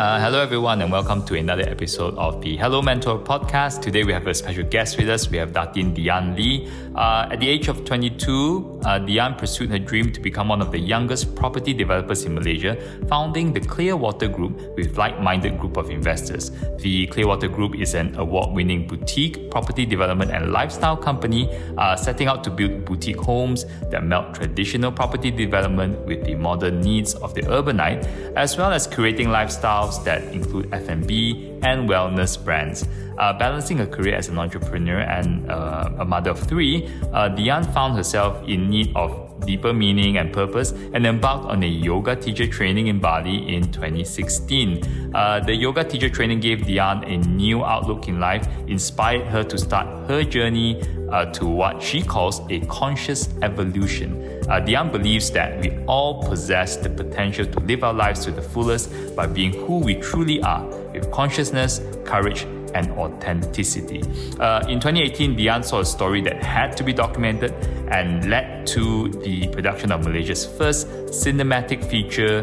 Uh, hello, everyone, and welcome to another episode of the Hello Mentor podcast. Today, we have a special guest with us. We have Datin Dian Lee. Uh, at the age of 22, uh, Dian pursued her dream to become one of the youngest property developers in Malaysia, founding the Clearwater Group with like-minded group of investors. The Clearwater Group is an award-winning boutique property development and lifestyle company, uh, setting out to build boutique homes that melt traditional property development with the modern needs of the urbanite, as well as creating lifestyles that include F&B and wellness brands. Uh, balancing a career as an entrepreneur and uh, a mother of three, uh, Dian found herself in need of deeper meaning and purpose and embarked on a yoga teacher training in Bali in 2016. Uh, the yoga teacher training gave Dian a new outlook in life, inspired her to start her journey uh, to what she calls a conscious evolution. Uh, Dian believes that we all possess the potential to live our lives to the fullest by being who we truly are, with consciousness, courage, and authenticity. Uh, in 2018, Dian saw a story that had to be documented and led to the production of Malaysia's first cinematic feature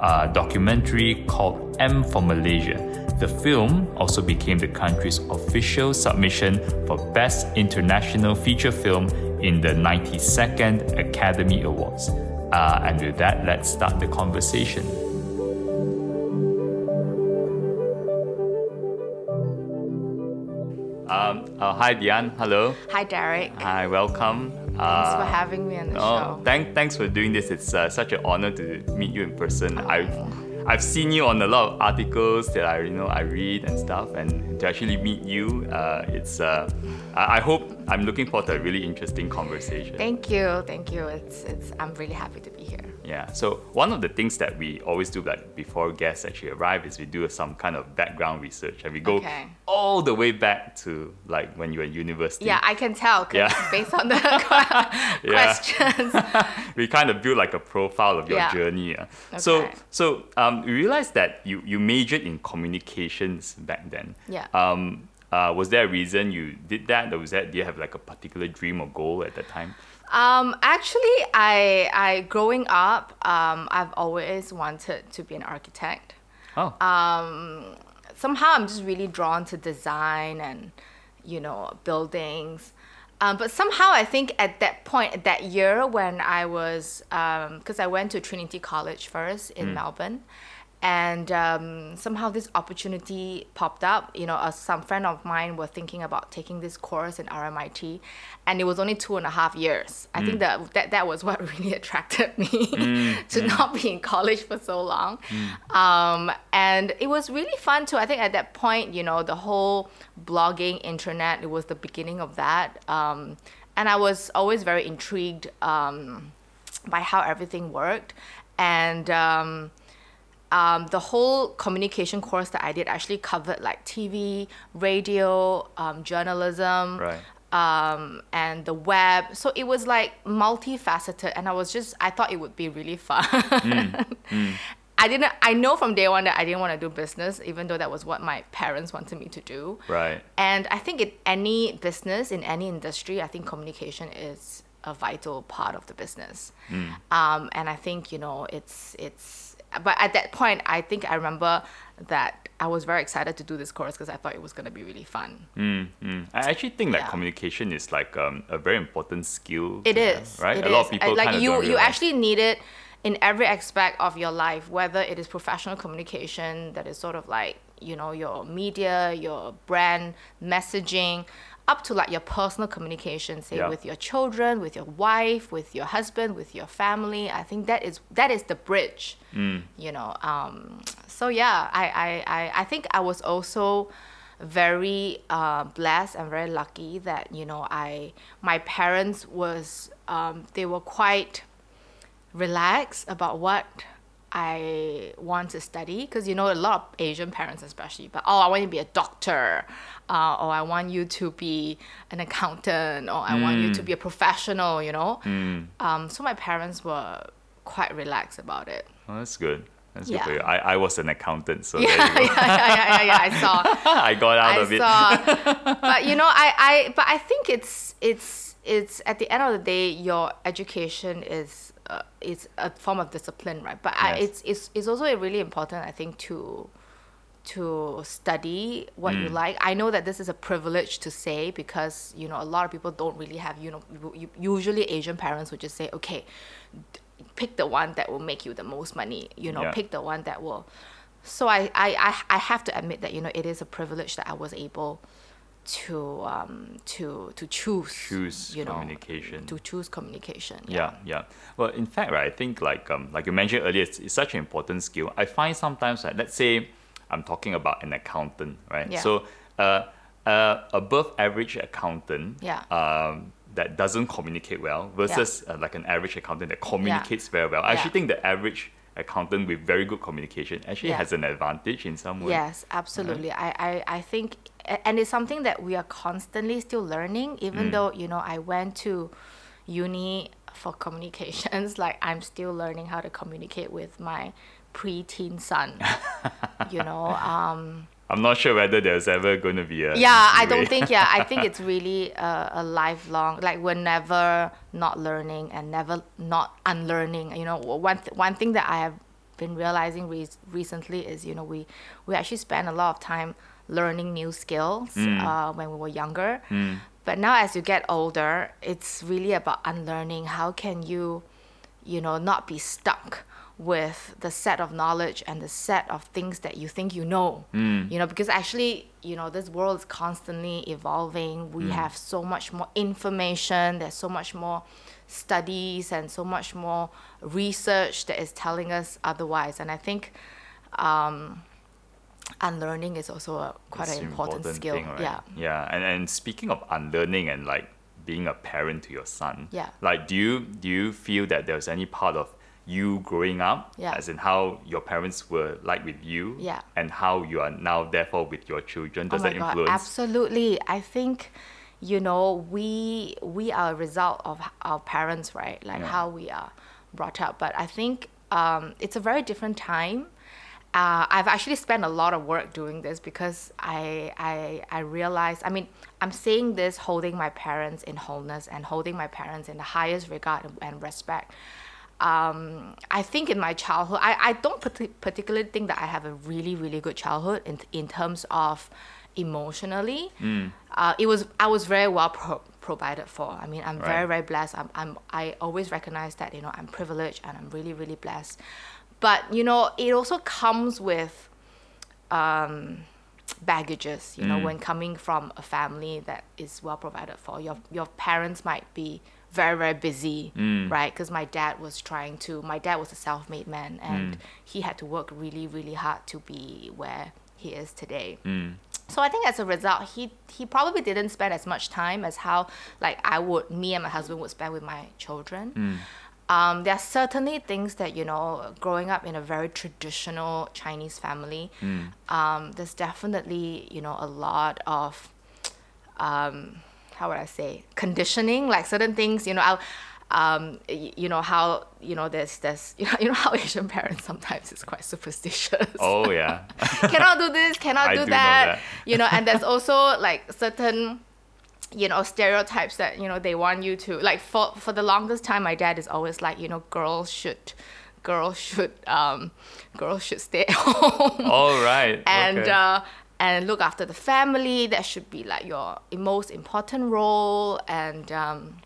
uh, documentary called M for Malaysia. The film also became the country's official submission for Best International Feature Film in the 92nd Academy Awards. Uh, and with that, let's start the conversation. Um, uh, hi, Dian. Hello. Hi, Derek. Hi, welcome. Thanks uh, for having me on the oh, show. Thank, thanks for doing this. It's uh, such an honor to meet you in person. I've I've seen you on a lot of articles that I you know I read and stuff, and to actually meet you, uh, it's uh, I, hope I'm looking forward to a really interesting conversation. Thank you, thank you. It's it's I'm really happy to be here. Yeah. So one of the things that we always do, like before guests actually arrive, is we do some kind of background research, and we go Okay. all the way back to like when you were in university. Yeah, I can tell 'cause Yeah. based on the questions. we kind of build like a profile of your Yeah. journey. yeah. So Okay. so um, we realized that you you majored in communications back then. Yeah. Um, uh, was there a reason you did that, or was that do you have like a particular dream or goal at that time? Um, actually, I I growing up, um, I've always wanted to be an architect. Oh. Um, somehow I'm just really drawn to design and you know buildings. Um, but somehow I think at that point, that year when I was, because I went to Trinity College first in Melbourne, and um, somehow this opportunity popped up. You know, uh, some friend of mine were thinking about taking this course in RMIT, and it was only two and a half years. I think that, that that was what really attracted me to not be in college for so long. Um, and it was really fun too. I think at that point, you know, the whole blogging, internet, it was the beginning of that. Um, and I was always very intrigued um, by how everything worked. And um, the whole communication course that I did actually covered like TV, radio, um, journalism, Right. um, and the web. So it was like multifaceted, and I was just I thought it would be really fun. I didn't. I know from day one that I didn't want to do business, even though that was what my parents wanted me to do. Right. And I think in any business, in any industry, I think communication is a vital part of the business. Um, and I think you know it's it's. But at that point, I think I remember that I was very excited to do this course because I thought it was going to be really fun. Mm, mm. I actually think that Yeah. communication is like um, a very important skill. It is have, right. it a lot of people like kind of you you actually need it in every aspect of your life whether it is professional communication that is sort of like you know your media your brand messaging up to like your personal communication say Yeah. with your children with your wife with your husband with your family i think that is that is the bridge Mm. you know um, so yeah I, I, I, I think i was also very uh, blessed and very lucky that you know i my parents was um, they were quite relaxed about what I want to study because you know a lot of Asian parents especially but oh I want you to be a doctor uh, or I want you to be an accountant or I want you to be a professional you know um, so my parents were quite relaxed about it Oh, that's good. That's Yeah. good for you. I, I was an accountant, so yeah, yeah, yeah, yeah, yeah, yeah, I saw I got out I of it. saw, but you know, I, I, but I think it's, it's, it's at the end of the day, your education is uh, it's a form of discipline, right? But I, it's it's it's also really important, I think, to to study what you Mm. like. I know that this is a privilege to say because you know a lot of people don't really have you know you- you- usually Asian parents would just say okay, pick the one that will make you the most money. You know, Yeah. pick the one that will. So I, I I I have to admit that you know it is a privilege that I was able to um to to choose Choose you know communication. to choose communication. Yeah, yeah. Well, in fact, right, I think like um, like you mentioned earlier, it's, it's such an important skill. I find sometimes, like, let's say I'm talking about an accountant, right? Yeah. So, uh, uh, above average accountant, Yeah. um, that doesn't communicate well versus uh, like an average accountant that communicates very well. I actually think the average accountant with very good communication actually Yeah. has an advantage in some way. Yes, absolutely. I, I, I think, and it's something that we are constantly still learning, even though, you know, I went to uni for communications, like I'm still learning how to communicate with my preteen son, you know. Um, I'm not sure whether there's ever going to be a. yeah, I don't think, yeah, I think it's really a, a lifelong, like we're never not learning and never not unlearning. You know, one, th- one thing that I have been realizing re- recently is, you know, we, we actually spend a lot of time learning new skills Mm. uh, when we were younger. But now as you get older, it's really about unlearning. How can you, you know, not be stuck with the set of knowledge and the set of things that you think you know. You know, because actually, you know, this world is constantly evolving. We have so much more information. There's so much more studies and so much more research that is telling us otherwise. And I think um, unlearning is also a, quite It's an important, skill. thing, right? Yeah. Yeah, and, and speaking of unlearning and like being a parent to your son, Yeah. like do you do you feel that there's any part of you growing up, Yeah. as in how your parents were like with you, Yeah. and how you are now therefore with your children? Does oh my that God, absolutely. I think, you know, we we are a result of our parents, right? Like Yeah. how we are brought up. But I think um, it's a very different time. Uh, I've actually spent a lot of work doing this because I I I realized. I mean, I'm saying this holding my parents in wholeness and holding my parents in the highest regard and- respect um, I think in my childhood, I, I don't parti- particularly think that I have a really, really good childhood in, in terms of emotionally. Uh, it was I was very well pro- provided for. I mean, I'm very, very blessed. I'm, I'm, I always recognize that, you know, I'm privileged and I'm really, really blessed. But, you know, it also comes with um, baggages, you know, mm. when coming from a family that is well provided for. Your, your parents might be very, very busy, mm. right? Because my dad was trying to, my dad was a self made man mm. and he had to work really, really hard to be where he is today. So I think as a result, he he probably didn't spend as much time as how like I would, me and my husband would spend with my children. Um, there are certainly things that you know, growing up in a very traditional Chinese family, um, there's definitely you know a lot of um, how would I say conditioning, like certain things. You know, I'll, um, you know how you know there's there's you know, you know how Asian parents sometimes is quite superstitious oh yeah, cannot do this, cannot do, do that. that. You know, and there's also like certain, you know, stereotypes that you know they want you to like. For for the longest time, my dad is always like, you know, girls should, girls should, um, girls should stay at home all right, and okay. uh, and look after the family. That should be like your most important role. And um,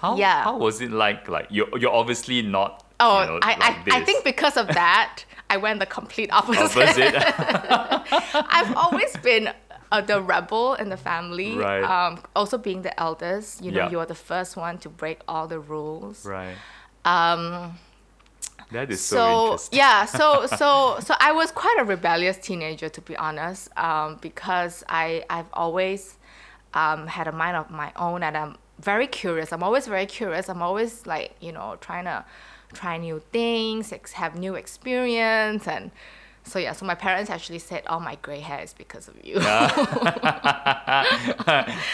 how yeah. how was it like? Like you're you're obviously not. oh, you know, I, like I I think because of that, I went the complete opposite. opposite. I've always been uh, the rebel in the family. Right. Um, also being the eldest, you know, Yeah. you're the first one to break all the rules. right. Um, That is so, so interesting. yeah, so so so I was quite a rebellious teenager to be honest, um, because I I've always um, had a mind of my own and I'm very curious. I'm always very curious. I'm always like you know trying to try new things, ex- have new experience and. So yeah, so my parents actually said, "All my gray hair is because of you."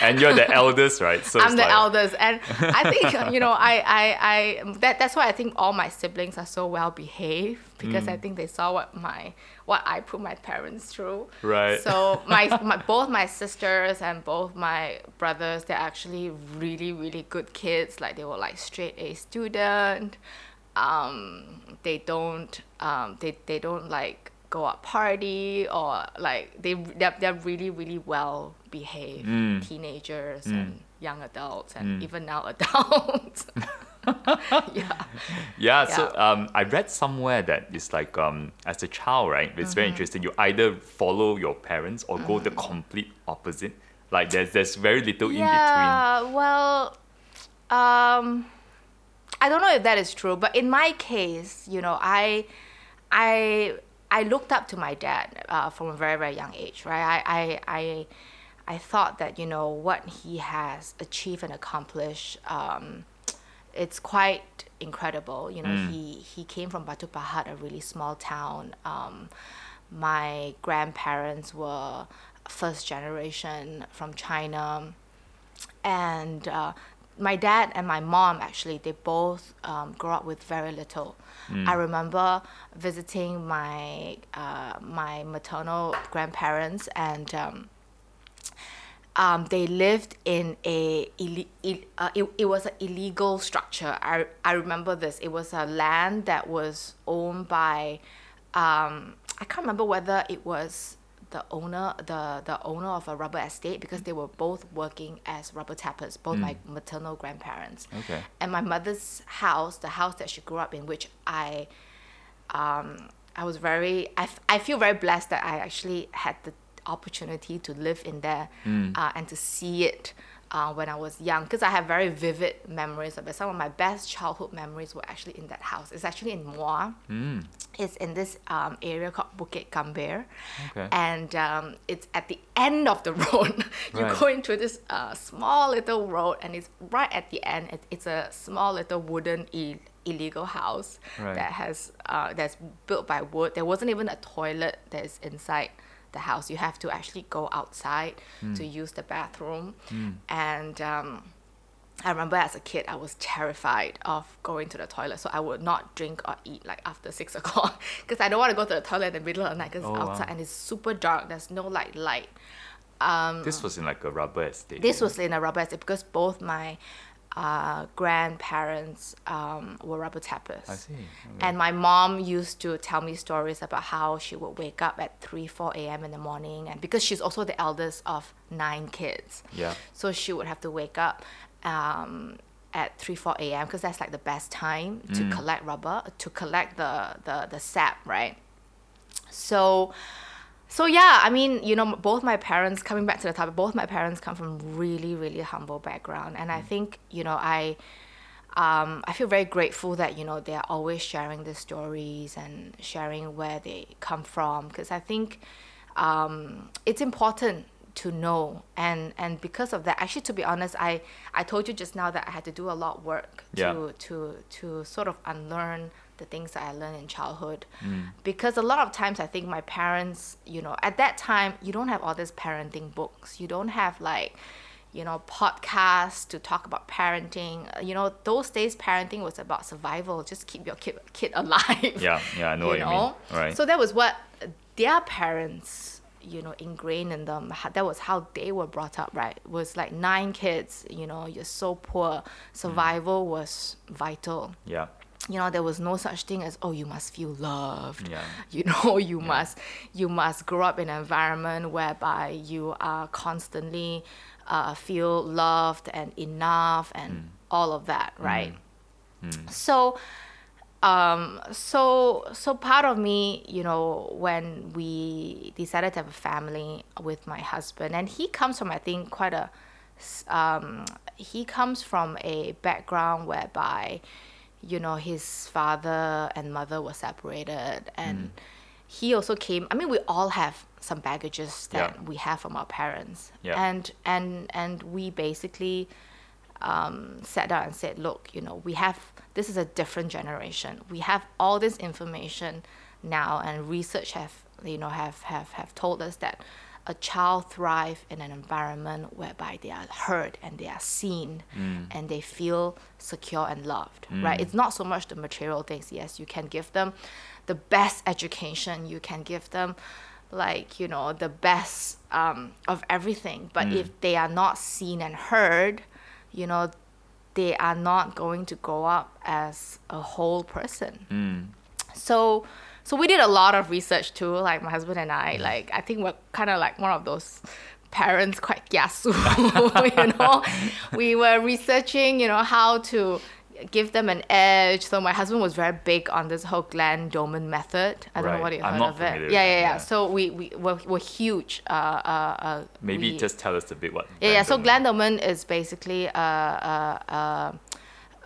and you're the eldest, right? So I'm the like- eldest, and I think you know, I, I, I that, that's why I think all my siblings are so well behaved because Mm. I think they saw what my what I put my parents through. Right. So my, my both my sisters and both my brothers, they're actually really really good kids. Like they were like straight A student. Um, they don't um, they they don't like go out party or like they they're, they're really really well behaved Mm. teenagers and young adults and even now adults. yeah. Yeah, so um, I read somewhere that it's like um, as a child, right? It's Mm-hmm. very interesting. You either follow your parents or go the complete opposite. Like there's there's very little in between. Yeah, well, um, I don't know if that is true, but in my case, you know, I, I, I looked up to my dad uh, from a very very young age, right? I, I, I, I thought that you know what he has achieved and accomplished. Um, it's quite incredible. You know, he he came from Batu Pahat, a really small town. Um, my grandparents were first generation from China, and uh, my dad and my mom actually they both um, grew up with very little. I remember visiting my uh, my maternal grandparents and. Um, um, they lived in a ille- ill- uh, it, it was an illegal structure. I, I remember this. It was a land that was owned by um, I can't remember whether it was the owner the the owner of a rubber estate because they were both working as rubber tappers, both my maternal grandparents. Okay. And my mother's house, the house that she grew up in, which I um, I was very, I, f- I feel very blessed that I actually had the opportunity to live in there uh, and to see it uh, when I was young because I have very vivid memories of it. Some of my best childhood memories were actually in that house. It's actually in Muar. It's in this um, area called Bukit Gambir. Okay. And um, it's at the end of the road. you Right. go into this uh, small little road and it's right at the end. It, it's a small little wooden Ill- illegal house Right. that has uh, that's built by wood. There wasn't even a toilet that is inside the house. You have to actually go outside to use the bathroom. And um, I remember as a kid, I was terrified of going to the toilet. So I would not drink or eat like after six o'clock because I don't want to go to the toilet in the middle of the night because Oh, it's wow. outside and it's super dark. There's no like light. Um, This was in like a rubber estate. this was in a rubber estate because both my uh, grandparents um, were rubber tappers. I see. Okay. And my mom used to tell me stories about how she would wake up at 3, 4 a.m. in the morning. And because she's also the eldest of nine kids. Yeah. So she would have to wake up um, at 3, 4 a.m. because that's like the best time to collect rubber, to collect the, the, the sap, right? So, so yeah, I mean, you know, both my parents coming back to the topic, both my parents come from really, really humble background, and I think you know, I, um, I feel very grateful that you know they are always sharing the stories and sharing where they come from. Because I think um, it's important to know. And and because of that actually to be honest i i told you just now that i had to do a lot of work to to to sort of unlearn the things that i learned in childhood Mm. because a lot of times i think my parents you know at that time you don't have all these parenting books you don't have like you know podcasts to talk about parenting Uh, you know those days parenting was about survival just keep your kid, kid alive Yeah, yeah, I know what you mean. Right. so that was what their parents, you know, ingrained in them. That was how they were brought up, right? It was like nine kids, you know, you're so poor. Survival was vital. yeah. You know, there was no such thing as oh, you must feel loved. Yeah. You know, you must you must grow up in an environment whereby you are constantly uh, feel loved and enough and all of that, right? So um so so part of me you know when we decided to have a family with my husband and he comes from i think quite a um he comes from a background whereby you know his father and mother were separated and he also came i mean we all have some baggages that Yeah. we have from our parents Yeah. and and and we basically um, sat down and said, look, you know, we have this is a different generation. We have all this information now, and research have you know have have have told us that a child thrive in an environment whereby they are heard and they are seen mm. and they feel secure and loved mm. right? It's not so much the material things. Yes you can give them the best education you can give them like you know the best um, of everything but mm. if they are not seen and heard you know they are not going to grow up as a whole person. So so we did a lot of research too like my husband and i like i think we're kind of like one of those parents quite kiasu you know we were researching you know how to give them an edge so my husband was very big on this whole glenn doman method i don't Right. know what you I'm heard not of familiar it yeah yeah yeah yeah. so we, we we're, we're huge uh, uh, uh, Maybe we- just tell us a bit what. yeah, yeah. So Glenn Doman is basically a, a,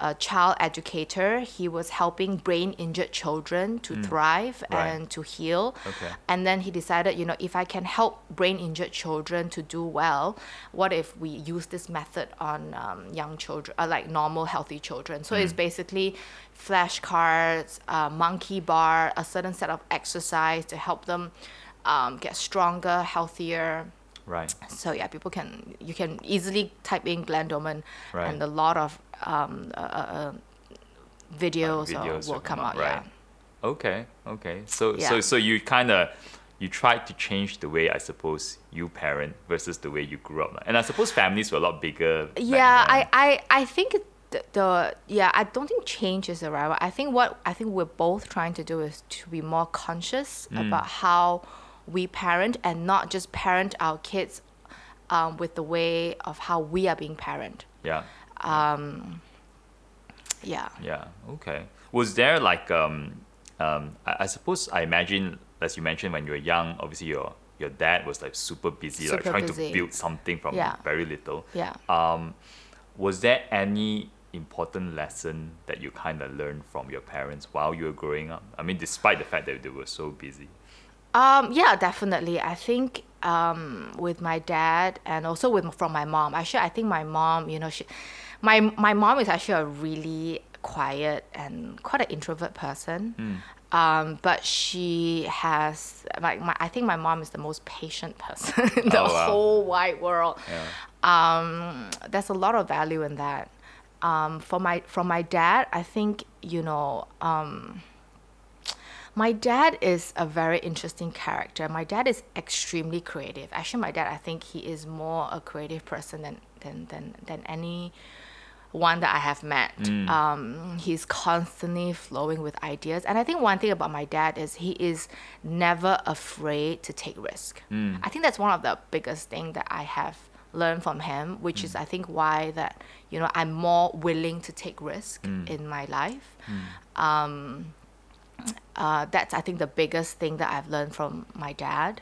a, child educator. He was helping brain injured children to thrive Mm. Right. and to heal. Okay. And then he decided, you know, if I can help brain injured children to do well, what if we use this method on um, young children, uh, like normal healthy children? So Mm. it's basically flashcards, uh, monkey bar, a certain set of exercise to help them um, get stronger, healthier Right. so yeah people can you can easily type in Glenn Doman Right. and a lot of um, uh, uh, videos, uh, videos will come come out right. yeah Okay. Okay. So Yeah. so so you kind of you tried to change the way I suppose you parent versus the way you grew up, and I suppose families were a lot bigger. yeah. I, I i think the, the yeah i don't think change is the right word. i think what i think we're both trying to do is to be more conscious Mm. about how we parent and not just parent our kids um, with the way of how we are being parent Yeah. Yeah Yeah. Okay. Was there like um um I, I suppose I imagine as you mentioned when you were young, obviously your your dad was like super busy, like trying busy. to build something from Yeah. very little. yeah Um, was there any important lesson that you kind of learned from your parents while you were growing up? I mean, despite the fact that they were so busy. Um, yeah, definitely. I think um, with my dad and also with from my mom. Actually, I think my mom, you know, she, my my mom is actually a really quiet and quite an introvert person. Um, but she has like my I think my mom is the most patient person in the Oh, wow. whole wide world. Yeah. Um, there's a lot of value in that. Um, for my from my dad, I think you know. Um, my dad is a very interesting character. My dad is extremely creative. Actually, my dad, I think he is more a creative person than than than, than any one that I have met. Um, he's constantly flowing with ideas, and I think one thing about my dad is he is never afraid to take risk. I think that's one of the biggest thing that I have learned from him, which is I think why that you know I'm more willing to take risk in my life. Um, uh, that's I think the biggest thing that I've learned from my dad,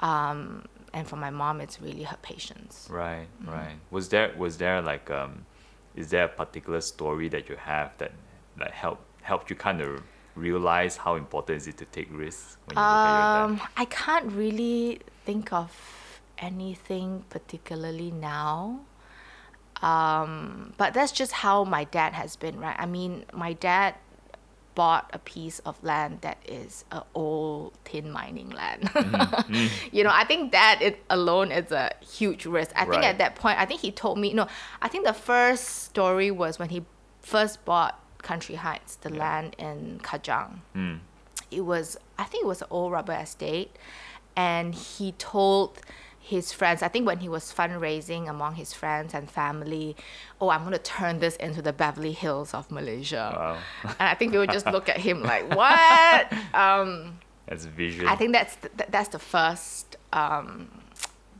um, and for my mom. It's really her patience. Right, Mm-hmm. right. Was there was there like um, is there a particular story that you have that that helped helped you kind of realize how important is it to take risks Um. I can't really think of anything particularly now. Um, but that's just how my dad has been, right? I mean, my dad bought a piece of land that is an old tin mining land. Mm-hmm. you know, I think that it alone is a huge risk. I think Right. at that point, I think he told me, no, I think the first story was when he first bought Country Heights, the land in Kajang Mm. it was I think it was an old rubber estate, and he told his friends. I think when he was fundraising among his friends and family, oh, I'm gonna turn this into the Beverly Hills of Malaysia. Wow, And I think people just look at him like, what? Um, that's vision. I think that's the, that's the first. Um,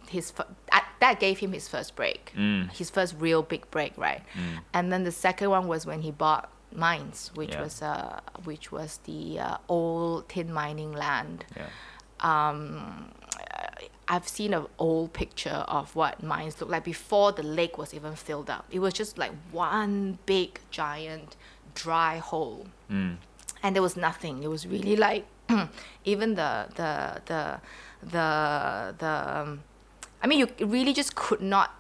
his fir- that gave him his first break, Mm. his first real big break, right? And then the second one was when he bought mines, which Yeah. was uh, which was the uh, old tin mining land. yeah. Um, I've seen an old picture of what mines looked like before the lake was even filled up. It was just like one big giant dry hole Mm. and there was nothing. It was really like even the the the the the. Um, I mean, you really just could not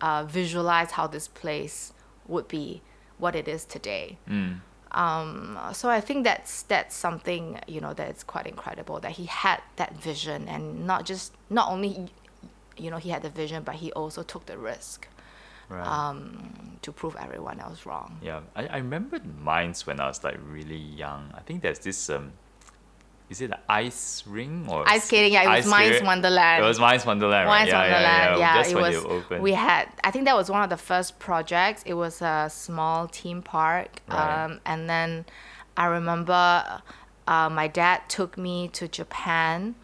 uh, visualize how this place would be what it is today. Mm. Um, so I think that's that's something you know that's quite incredible that he had that vision and not just not only you know he had the vision but he also took the risk Right. um, to prove everyone else wrong. Yeah, I, I remember mines when I was like really young. I think there's this um, is it an ice ring or Ice skating, yeah, it was Mines skate? Wonderland. It was Mines Wonderland, right? Once yeah, Wonderland, yeah, yeah, Just it when was. it opened. We had, I think that was one of the first projects. It was a small theme park, Right. um, and then I remember uh, my dad took me to Japan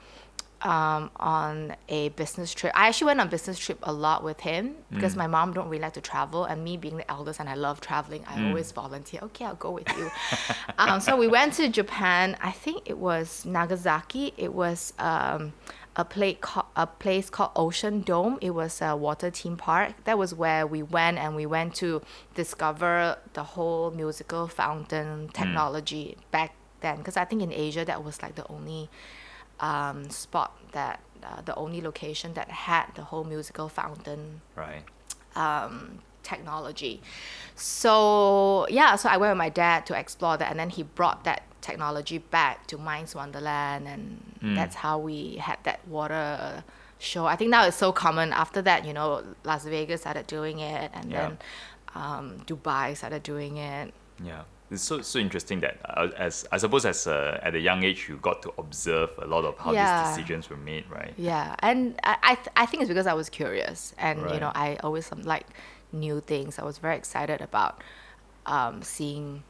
um, on a business trip. I actually went on business trip a lot with him because Mm. my mom don't really like to travel, and me being the eldest and I love traveling, I Mm. always volunteer. Okay, I'll go with you. um, so we went to Japan. I think it was Nagasaki. It was. Um, a, place called, a place called Ocean Dome. It was a water theme park. That was where we went, and we went to discover the whole musical fountain technology back then. Because I think in Asia that was like the only um, spot that uh, the only location that had the whole musical fountain right. um, technology. So yeah, so I went with my dad to explore that, and then he brought that technology back to Mines Wonderland, and Hmm. that's how we had that water show. I think now it's so common. After that, you know, Las Vegas started doing it, and Yeah. then um, Dubai started doing it. Yeah, it's so so interesting that uh, as I suppose as uh, at a young age you got to observe a lot of how Yeah. these decisions were made, right? Yeah, and I I, th- I think it's because I was curious, and you know, I always um, like new things. I was very excited about um, seeing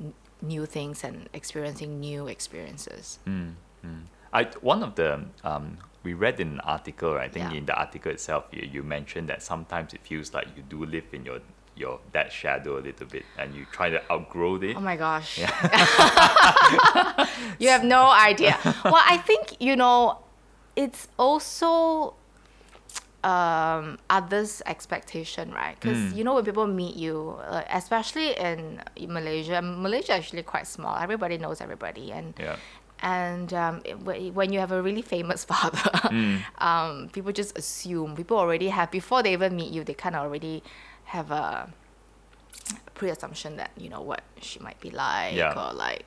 n- new things and experiencing new experiences. Mm, mm. I one of the um, we read in an article, right? I think Yeah. in the article itself, you, you mentioned that sometimes it feels like you do live in your your that shadow a little bit, and you try to outgrow it. Oh my gosh. you have no idea. Well, I think, you know, it's also um, others' expectation, right? Because, Mm. you know, when people meet you, uh, especially in Malaysia, Malaysia actually quite small. Everybody knows everybody. And Yeah. and um, it, when you have a really famous father, Mm. um, people just assume. People already have before they even meet you, they kind of already have a pre-assumption that you know what she might be like Yeah. or like.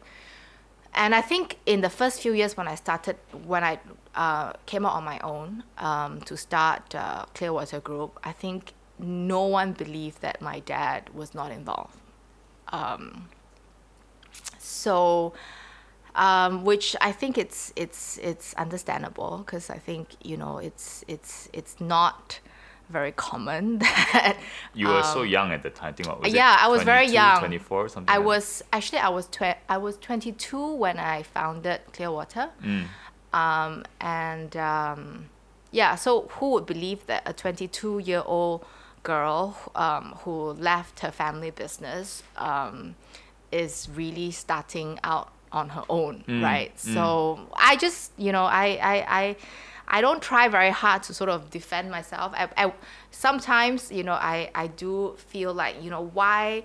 And I think in the first few years when I started, when I uh, came out on my own um, to start uh, Clearwater Group, I think no one believed that my dad was not involved. Um, so um, which I think it's it's it's understandable because I think you know it's it's it's not very common that You were so um, young at the time. I think what was it, yeah, I was very young. 24 something. I like was actually I was tw- I was 22 when I founded Clearwater. Mm, um, and um, yeah. So who would believe that a 22 year old girl um, who left her family business um, is really starting out on her own, Mm, right? mm. So I just you know I I. I I don't try very hard to sort of defend myself. I, I, sometimes, you know, I, I do feel like, you know, why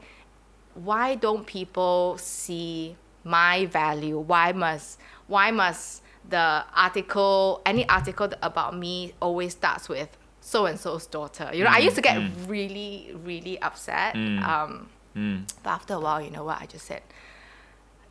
why don't people see my value? Why must why must the article any article about me always starts with so and so's daughter? You know, I used to get really really upset. Mm. Um, mm. but after a while, you know what? I just said,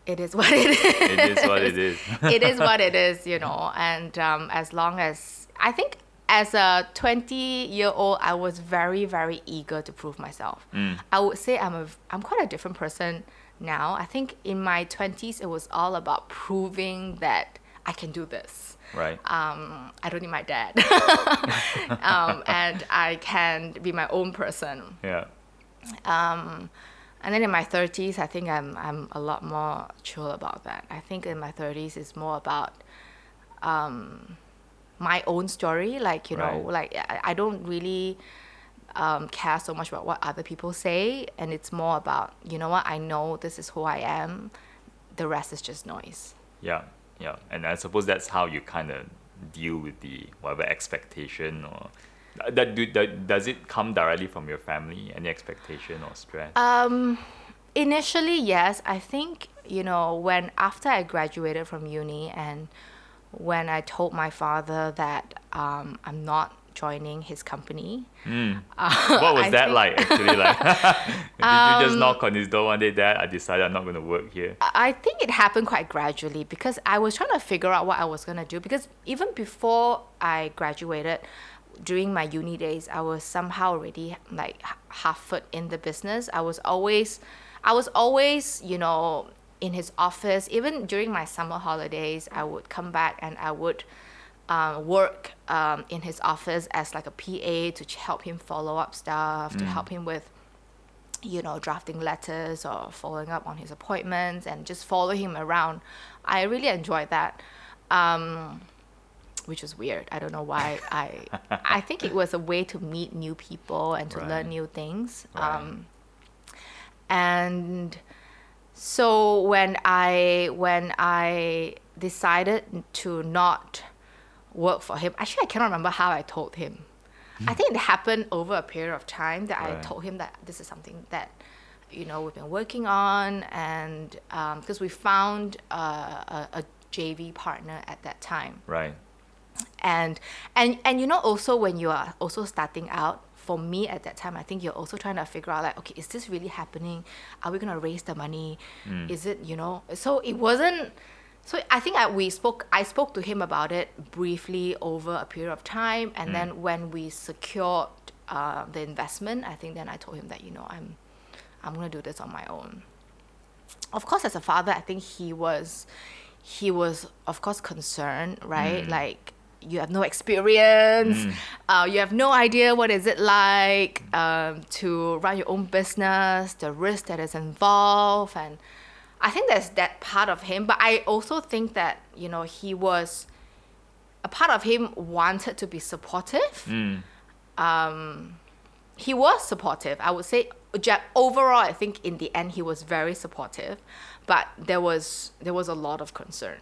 it is what it is. It is what it is. it is what it is, you know. And um, as long as I think as a 20 year old, I was very, very eager to prove myself. Mm. I would say I'm a I'm quite a different person now. I think in my 20s, it was all about proving that I can do this. Right. Um, I don't need my dad, um, and I can be my own person. yeah. Um, and then in my 30s, I think I'm, I'm a lot more chill about that. I think in my 30s, it's more about um, my own story. Like, you know, like I, I don't really um, care so much about what other people say. And it's more about, you know what, I know this is who I am. The rest is just noise. Yeah, yeah, and I suppose that's how you kind of deal with the whatever expectation or that do that does it come directly from your family? Any expectation or stress? Um, initially, yes. I think you know when after I graduated from uni and when I told my father that um, I'm not joining his company. What was I that think- like actually? Like, did you just knock on his door one day, Dad? I decided I'm not going to work here. I think it happened quite gradually because I was trying to figure out what I was gonna do because even before I graduated, during my uni days, I was somehow already like half foot in the business. I was always, I was always, you know, in his office. Even during my summer holidays, I would come back and I would um, work um, in his office as like a PA to help him follow up stuff, to help him with you know, drafting letters or following up on his appointments and just follow him around. I really enjoyed that. Um, which is weird. I don't know why. I I think it was a way to meet new people and to Right. learn new things. Right. Um, and so when I when I decided to not work for him, actually I cannot remember how I told him. I think it happened over a period of time that I told him that this is something that you know we've been working on, and because we found uh, a, a JV partner at that time Right. And and and you know also when you are also starting out for me at that time i think you're also trying to figure out like okay is this really happening? Are we going to raise the money? Mm. Is it you know? So it wasn't so i think I, we spoke i spoke to him about it briefly over a period of time. And mm. then when we secured uh, the investment i think then i told him that you know i'm i'm going to do this on my own. Of course as a father i think he was he was of course concerned right? Mm. Like you have no experience uh, you have no idea what is it like um, to run your own business the risk that is involved and i think there's that part of him but i also think that you know he was a part of him wanted to be supportive um, he was supportive. I would say overall, I think in the end he was very supportive, but there was there was a lot of concern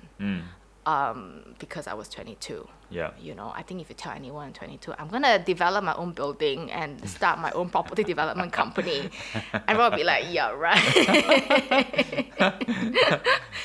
um, because I was 22. Yeah. You know, I think if you tell anyone 22, I'm gonna develop my own building and start my own property development company, everyone will be like, yeah, right.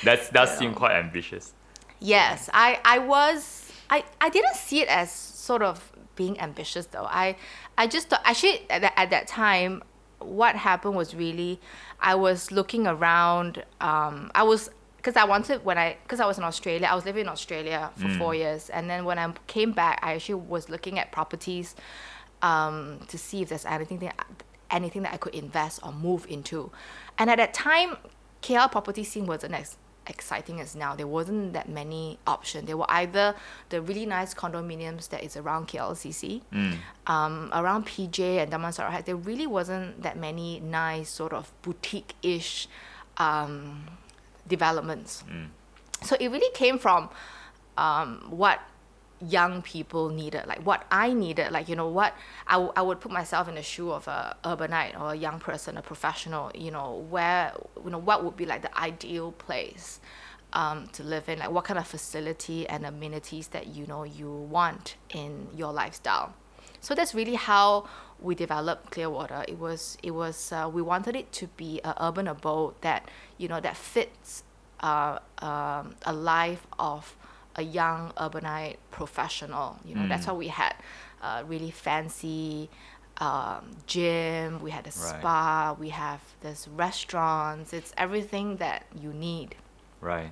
That's that seemed quite ambitious. Yes, I, I was I, I didn't see it as sort of being ambitious though. I I just thought actually at that, at that time what happened was really I was looking around um, I was because I wanted when I because I was in Australia I was living in Australia for four years and then when I came back I actually was looking at properties um, to see if there's anything that anything that I could invest or move into and at that time KL property scene wasn't as exciting as now. There wasn't that many options. There were either the really nice condominiums that is around KLCC, um, around PJ and Damansara Heights. There really wasn't that many nice sort of boutique-ish um, developments. So it really came from um, what young people needed, like what I needed, like, you know, what I, w- I would put myself in the shoe of a urbanite or a young person, a professional, you know, where, you know, what would be like the ideal place um, to live in, like what kind of facility and amenities that, you know, you want in your lifestyle. So that's really how we developed Clearwater. It was, it was, uh, we wanted it to be an urban abode that, you know, that fits uh, um, a life of a young urbanite professional. You know, that's why we had uh, really fancy um, gym. We had a Right. spa. We have this restaurants. It's everything that you need. Right.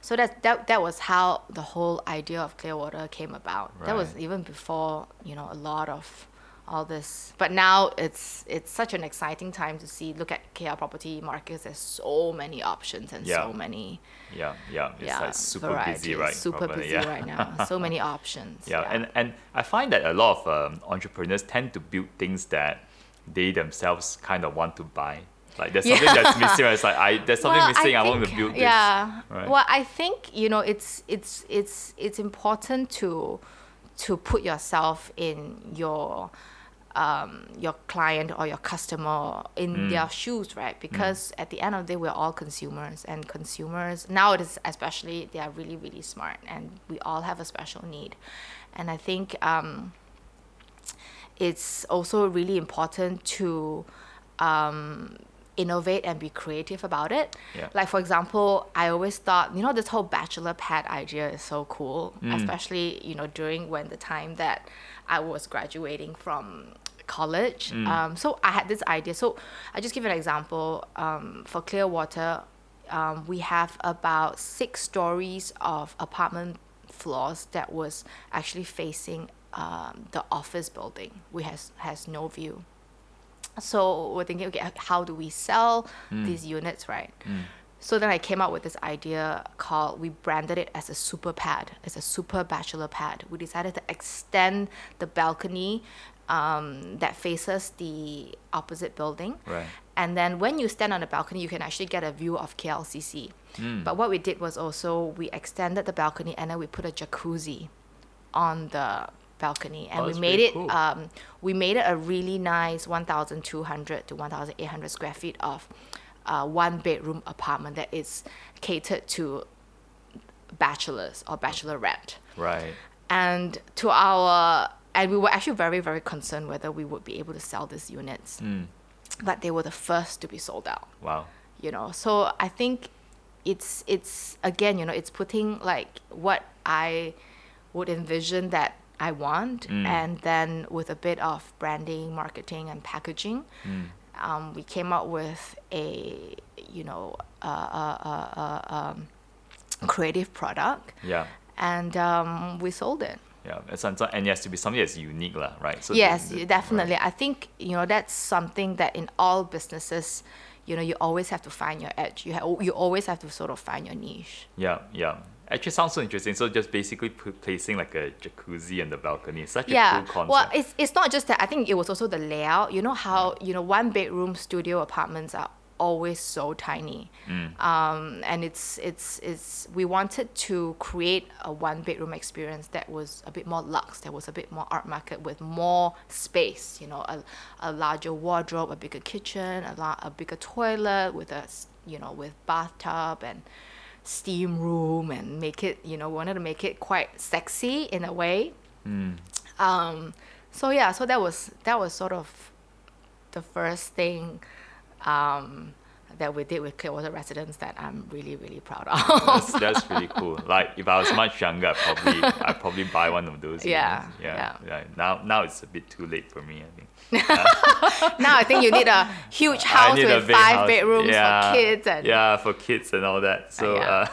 So that that that was how the whole idea of Clearwater came about. That was even before you know a lot of all this. But now it's it's such an exciting time to see. Look at KL property markets. There's so many options and Yeah. so many Yeah. Yeah. It's yeah like super variety. busy, right? Super Probably, busy yeah. right now. So many options. Yeah, and and I find that a lot of um, entrepreneurs tend to build things that they themselves kind of want to buy. Like there's something Yeah. that's missing. It's like I there's something Well, missing. I, want to build this. Yeah. Right. Well, I think you know it's it's it's it's important to to put yourself in your um, your client or your customer in Mm. their shoes, right? Because at the end of the day, we're all consumers, and consumers nowadays, especially, they are really really smart, and we all have a special need, and I think. Um, it's also really important to um, innovate and be creative about it. Yeah. Like for example, I always thought, you know, this whole bachelor pad idea is so cool, Mm. especially you know during when the time that I was graduating from college. Mm. Um, so I had this idea. So I just give an example. Um, for Clearwater, um, we have about six stories of apartment floors that was actually facing um, the office building. We has has no view. So we're thinking, okay, how do we sell these units, right? So then I came up with this idea called, we branded it as a super pad, as a super bachelor pad. We decided to extend the balcony um, that faces the opposite building. Right. And then when you stand on the balcony, you can actually get a view of KLCC. But what we did was also we extended the balcony and then we put a jacuzzi on the balcony and Oh, we made it cool. um, we made it a really nice 1200 to 1800 square feet of uh, one bedroom apartment that is catered to bachelors or bachelorette Right. and to our and we were actually very very concerned whether we would be able to sell these units Mm. but they were the first to be sold out Wow. you know so i think it's it's again you know it's putting like what i would envision that i want Mm. and then with a bit of branding marketing and packaging Mm. um, we came up with a you know a, a, a, a, um, creative product Yeah. and um, we sold it Yeah. And so- and it has to be something that's unique, lah, right? So yes the- the- definitely i think you know that's something that in all businesses you know you always have to find your edge you, ha- you always have to sort of find your niche Yeah, yeah. Actually, sounds so interesting. So just basically p- placing like a jacuzzi on the balcony. Such yeah a cool concept. well it's, it's not just that i think it was also the layout you know how you know one bedroom studio apartments are always so tiny Mm. um, and it's it's it's we wanted to create a one bedroom experience that was a bit more luxe that was a bit more art market with more space you know a, a larger wardrobe a bigger kitchen a, la- a bigger toilet with a, you know with bathtub and steam room and make it you know wanted to make it quite sexy in a way Mm. um, so yeah, so that was that was sort of the first thing um, that we did with Clearwater Residence that I'm really really proud of. that's, that's really cool. Like if I was much younger, I probably I probably buy one of those. Yeah, units. yeah, yeah. Now now it's a bit too late for me. I think. now I think you need a huge house with five house. bedrooms Yeah, for kids and yeah, for kids and all that. So, yeah.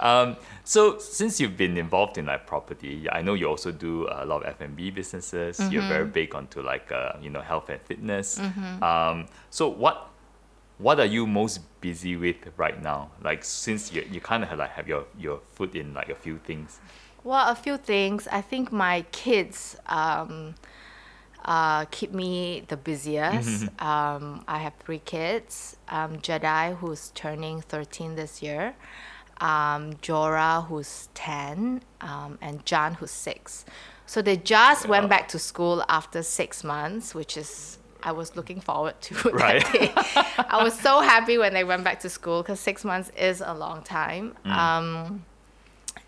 uh, um, so since you've been involved in like property, I know you also do a lot of F and B businesses. You're very Mm-hmm. big onto like uh, you know health and fitness. Um, so what what are you most busy with right now? Like since you you kind of like have your your foot in like a few things. Well, a few things. I think my kids um, uh, keep me the busiest. um, I have three kids. Um, Jedi, who's turning 13 this year, um, Jora, who's 10, um, and John, who's 6. So they just Yeah. went back to school after six months, which is. I was looking forward to Right. that day. I was so happy when they went back to school because six months is a long time. Um,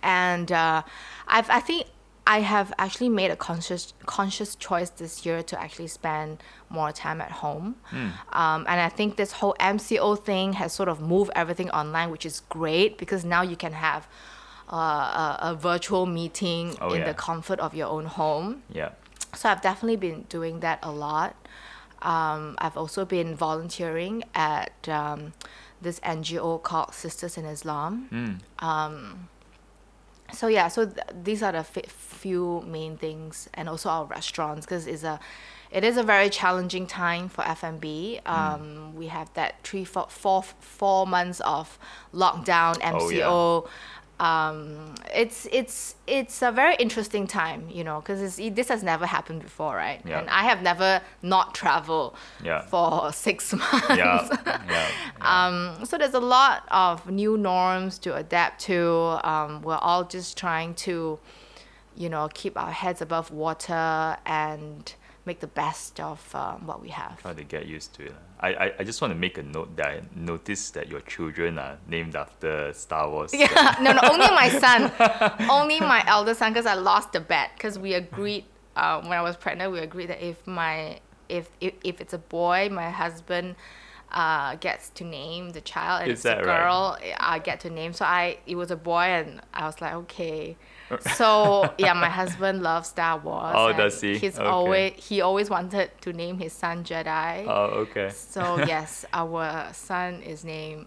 and uh, I've I think I have actually made a conscious conscious choice this year to actually spend more time at home, um, and I think this whole MCO thing has sort of moved everything online, which is great because now you can have uh, a, a virtual meeting Oh, in yeah. the comfort of your own home. Yeah. So I've definitely been doing that a lot. Um, I've also been volunteering at um, this NGO called Sisters in Islam. Um, so yeah, so th- these are the fi- few main things, and also our restaurants because it's a, it is a very challenging time for F&B. Um, We have that three, four, four, four months of lockdown, Oh. MCO. Um, it's it's it's a very interesting time, you know, because this has never happened before, right? Yeah. And I have never not traveled Yeah. for six months. Yeah. yeah. Um, so there's a lot of new norms to adapt to. Um, we're all just trying to, you know, keep our heads above water and make the best of um, what we have. try to get used to it. I, I, I just want to make a note that I noticed that your children are named after Star Wars. Yeah, no, no, only my son, only my elder son, because I lost the bet. Because we agreed uh, when I was pregnant, we agreed that if my if if, if it's a boy, my husband uh, gets to name the child, and Is it's a that right? girl. I get to name. So I it was a boy, and I was like, okay. So yeah, my husband loves Star Wars. Oh, does he? He's Okay. always he always wanted to name his son Jedi. Oh, okay. So yes, our son is named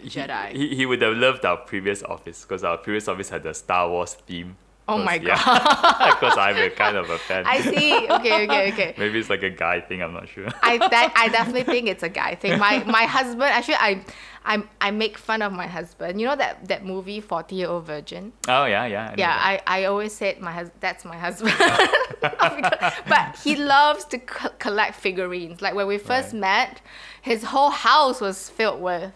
He- Jedi. He, he would have loved our previous office because our previous office had the Star Wars theme. Oh my God. Because I'm a kind of a fan. I see. Okay, okay, okay. Maybe it's like a guy thing. I'm not sure. I I definitely think it's a guy thing. My my husband actually I I I make fun of my husband. You know that that movie Forty Year Old Virgin. Oh yeah, yeah. I Yeah, that. I, I always said my hus- that's my husband. but he loves to co- collect figurines. Like when we first Right. met, his whole house was filled with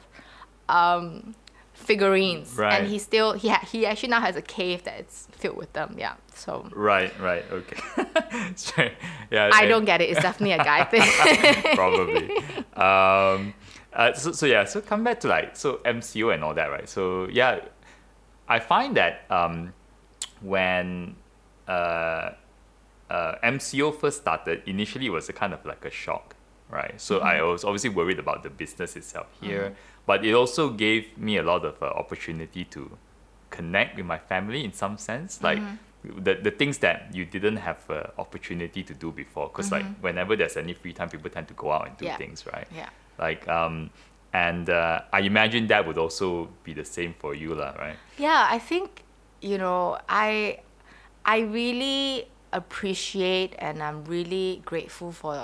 um, figurines, Right. and he still he ha- he actually now has a cave that's filled with them. Yeah, so Right, right, okay. Sorry. yeah. I don't get it. It's definitely a guy thing. probably. um, uh, so, so yeah, so come back to like so MCO and all that, right? So yeah, I find that um, when uh, uh, MCO first started, initially it was a kind of like a shock, right? So I was obviously worried about the business itself here, but it also gave me a lot of uh, opportunity to connect with my family in some sense, like. The, the things that you didn't have uh, opportunity to do before because like whenever there's any free time people tend to go out and do Yeah. things right yeah. like um and uh, i imagine that would also be the same for you lah, right Yeah, I think you know I I really appreciate and I'm really grateful for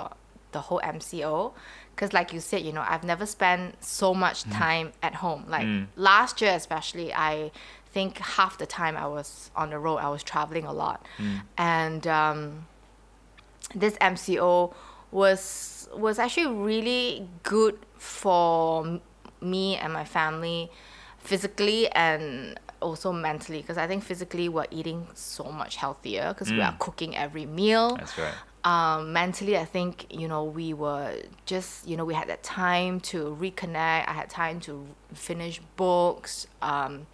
the whole MCO because like you said, you know, I've never spent so much mm. time at home. Like mm. last year especially, I think half the time I was on the road, I was traveling a lot. Mm. And um this MCO was was actually really good for me and my family physically and also mentally. Because I think physically we're eating so much healthier because we are cooking every meal. That's right um, mentally, I think you know we were just you know we had that time to reconnect. I had time to finish books. Um,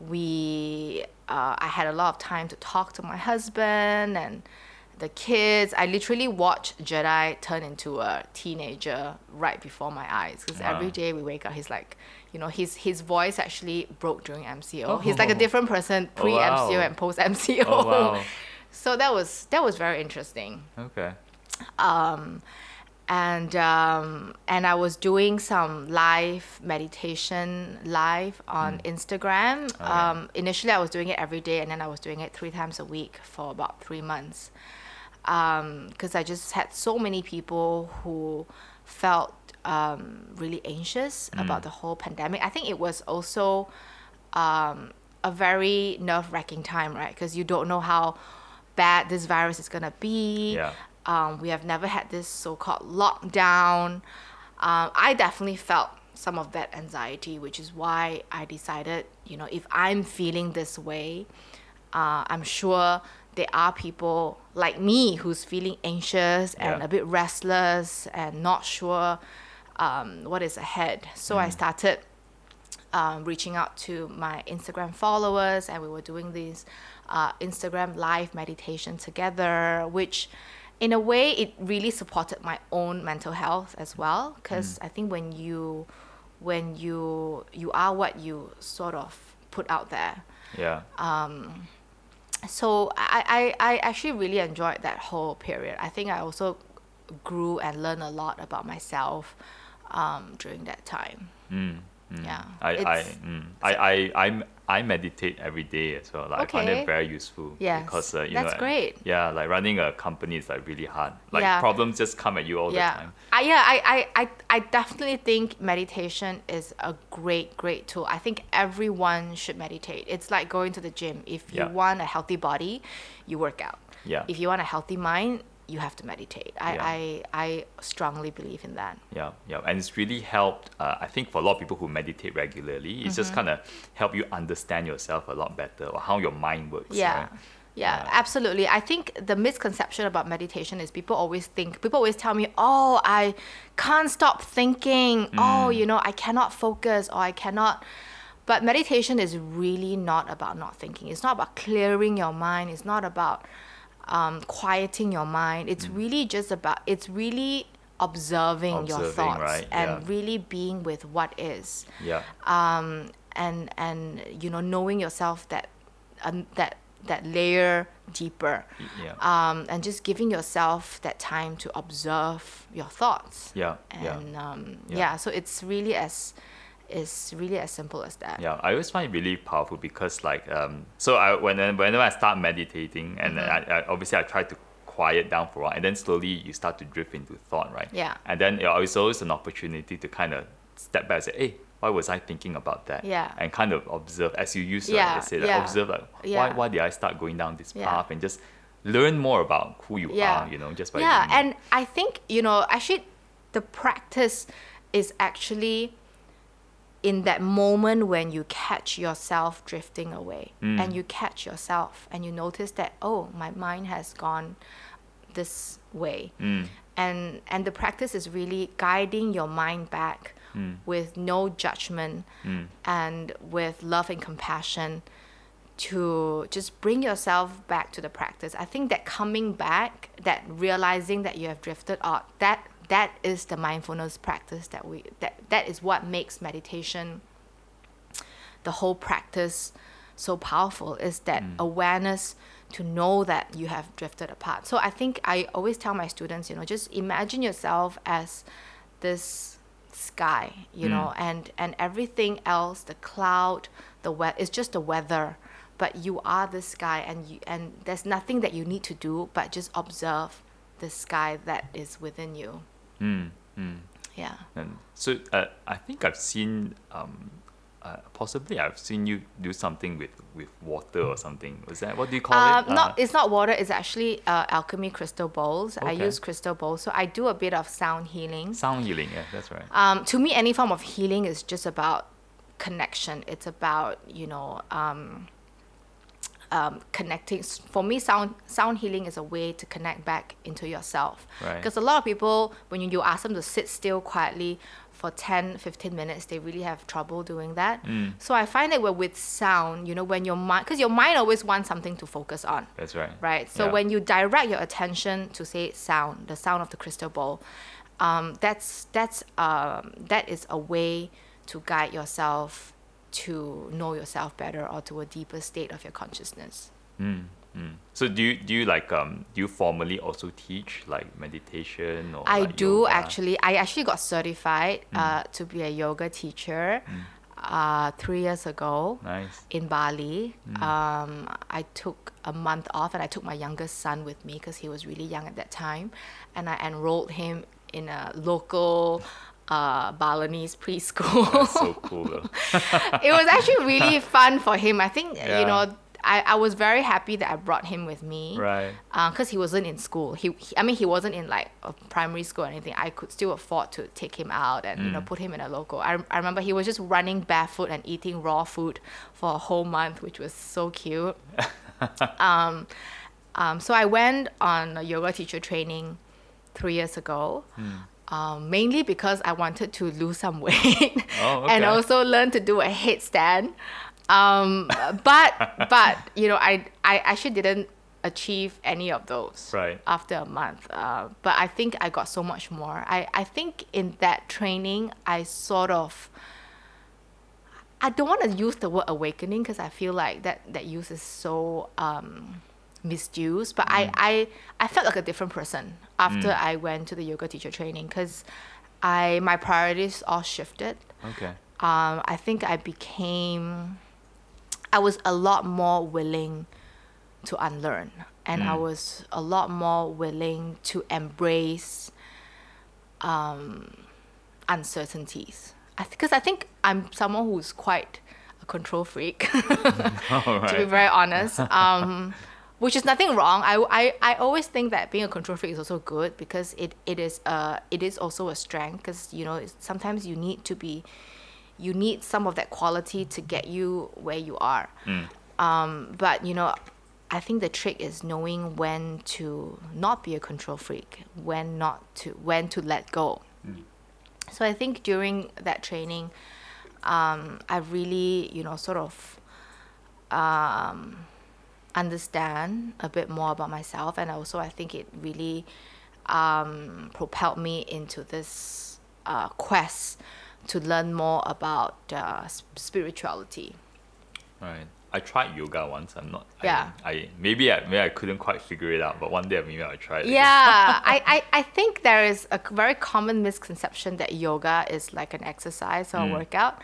we uh, I had a lot of time to talk to my husband and the kids. I literally watched Jedi turn into a teenager right before my eyes because every Wow. day we wake up, he's like. You know, his his voice actually broke during MCO. He's like a different person pre MCO Oh, wow. and post MCO. Oh, wow. So that was that was very interesting okay and um, and I was doing some live meditation live on Instagram. Hmm. Oh, yeah. Um, initially, I was doing it every day, and then I was doing it three times a week for about three months. Because I just had so many people who felt um, really anxious Hmm. about the whole pandemic. I think it was also um, a very nerve wracking time, right? Because you don't know how bad this virus is gonna be. Yeah. Um, we have never had this so-called lockdown. Um, I definitely felt some of that anxiety, which is why I decided, you know, if I'm feeling this way, uh, I'm sure there are people like me who's feeling anxious and Yeah. a bit restless and not sure um, what is ahead. So I started um, reaching out to my Instagram followers, and we were doing these uh, Instagram live meditation together, which in a way it really supported my own mental health as well. Because i think when you when you you are what you sort of put out there. Yeah. Um, so I, I, I actually really enjoyed that whole period. I think I also grew and learned a lot about myself um, during that time. Yeah. I I, mm, I I I I meditate every day as well. Like, I find it very useful. Yes, Because uh, you that's know, great. Yeah, like running a company is like really hard. Like Yeah. problems just come at you all the time. I, yeah, I, I, I, I definitely think meditation is a great, great tool. I think everyone should meditate. It's like going to the gym. If you Yeah. want a healthy body, you work out. Yeah. If you want a healthy mind, you have to meditate. I, Yeah. I, I strongly believe in that. Yeah, yeah, and it's really helped. Uh, I think for a lot of people who meditate regularly, it's Mm-hmm. just kind of help you understand yourself a lot better or how your mind works. Yeah. right? Yeah, Yeah. absolutely. I think the misconception about meditation is people always think, people always tell me, oh, I can't stop thinking. Oh, Mm. you know, I cannot focus or I cannot. But meditation is really not about not thinking. It's not about clearing your mind. It's not about um, quieting your mind. Mm. It's really just about, it's really observing, your thoughts right, and yeah. really being with what is Yeah. um, and and you know knowing yourself that um, that that layer deeper yeah. um, and just giving yourself that time to observe your thoughts Yeah, yeah. and um, Yeah. yeah. so it's really as it's really as simple as that Yeah, I always find it really powerful because like um, so I when whenever I start meditating and Mm-hmm. I, I, obviously I try to quiet down for a while and then slowly you start to drift into thought, right? Yeah. And then you know, it's always an opportunity to kind of step back and say, hey, why was I thinking about that? Yeah. And kind of observe as you used to Yeah, say, like, yeah. observe like why Yeah. why did I start going down this Yeah. path and just learn more about who you are, you know, just by yeah and i think you know actually the practice is actually in that moment when you catch yourself drifting away Mm. and you catch yourself and you notice that oh my mind has gone this way Mm. and and the practice is really guiding your mind back Mm. with no judgment Mm. and with love and compassion to just bring yourself back to the practice. I think that coming back, that realizing that you have drifted out, that that is the mindfulness practice that we that that is what makes meditation the whole practice so powerful is that mm. awareness to know that you have drifted apart. So I think I always tell my students, you know, just imagine yourself as this sky, you know, mm. and and everything else, the cloud, the weather, it's just the weather. But you are the sky, and you and there's nothing that you need to do but just observe the sky that is within you. Mm. Mm. Yeah. And so uh, I think I've seen, um, uh, possibly I've seen you do something with, with water or something. Was that what do you call Um, it? not Uh, it's not water. It's actually uh, alchemy crystal bowls. I use crystal bowls, so I do a bit of sound healing. sound healing. Yeah, that's right. Um, to me, any form of healing is just about connection. It's about you know um, um, connecting. For me, sound sound healing is a way to connect back into yourself. Right. Because a lot of people, when you, you ask them to sit still quietly for 10, 15 minutes, they really have trouble doing that. Mm. So I find that with sound, you know, when your mind, because your mind always wants something to focus on That's right. right? So Yeah. when you direct your attention to say sound, the sound of the crystal ball, um, that's that's um, that is a way to guide yourself to know yourself better or to a deeper state of your consciousness. Mm, mm. So do you do you like um do you formally also teach like meditation or I like do yoga? actually. I actually got certified Mm. uh, to be a yoga teacher uh, three years ago. Nice. in Bali. Mm. Um, I took a month off and I took my youngest son with me because he was really young at that time. And I enrolled him in a local uh, Balinese preschool. That's so cool. though. it was actually really fun for him. I think, Yeah. you know, I, I was very happy that I brought him with me Right. because he wasn't in school. He, he, I mean, he wasn't in like a primary school or anything. I could still afford to take him out and you know Mm. put him in a local. I, I remember he was just running barefoot and eating raw food for a whole month, which was so cute. um, um, so I went on a yoga teacher training three years ago. Um, mainly because I wanted to lose some weight Oh, and also learn to do a headstand. Um, but but you know I I actually didn't achieve any of those Right. after a month. Uh, but I think I got so much more. I, I think in that training I sort of I don't want to use the word awakening because I feel like that that use is so um, misused. But I, I I felt like a different person after I went to the yoga teacher training because I my priorities all shifted Okay. um, I think I became, I was a lot more willing to unlearn, and I Mm. was a lot more willing to embrace um, uncertainties. Because I, think I'm someone who's quite a control freak, All to be very honest. Um, which is nothing wrong. I, I, I always think that being a control freak is also good because it, it is uh it is also a strength because you know sometimes you need to be you need some of that quality to get you where you are. Um, but you know, I think the trick is knowing when to not be a control freak, when not to when to let go. So I think during that training, um, I really you know sort of um, understand a bit more about myself, and also I think it really um, propelled me into this uh, quest to learn more about uh, spirituality. Right. I tried yoga once. I'm not. Yeah. I, I maybe I maybe I couldn't quite figure it out, but one day maybe I'll try it. Yeah, I, I, I think there is a very common misconception that yoga is like an exercise or a workout.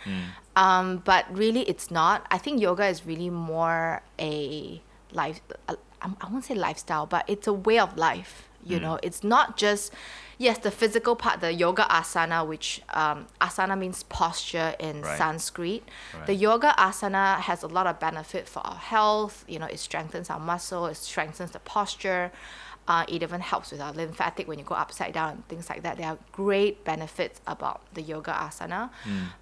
Um, but really, it's not. I think yoga is really more a life, a, I I won't say lifestyle, but it's a way of life. You know, it's not just, yes, the physical part, the yoga asana, which um, asana means posture in Right. Sanskrit. The yoga asana has a lot of benefit for our health. You know, it strengthens our muscle, it strengthens the posture. Uh, it even helps with our lymphatic when you go upside down and things like that. There are great benefits about the yoga asana.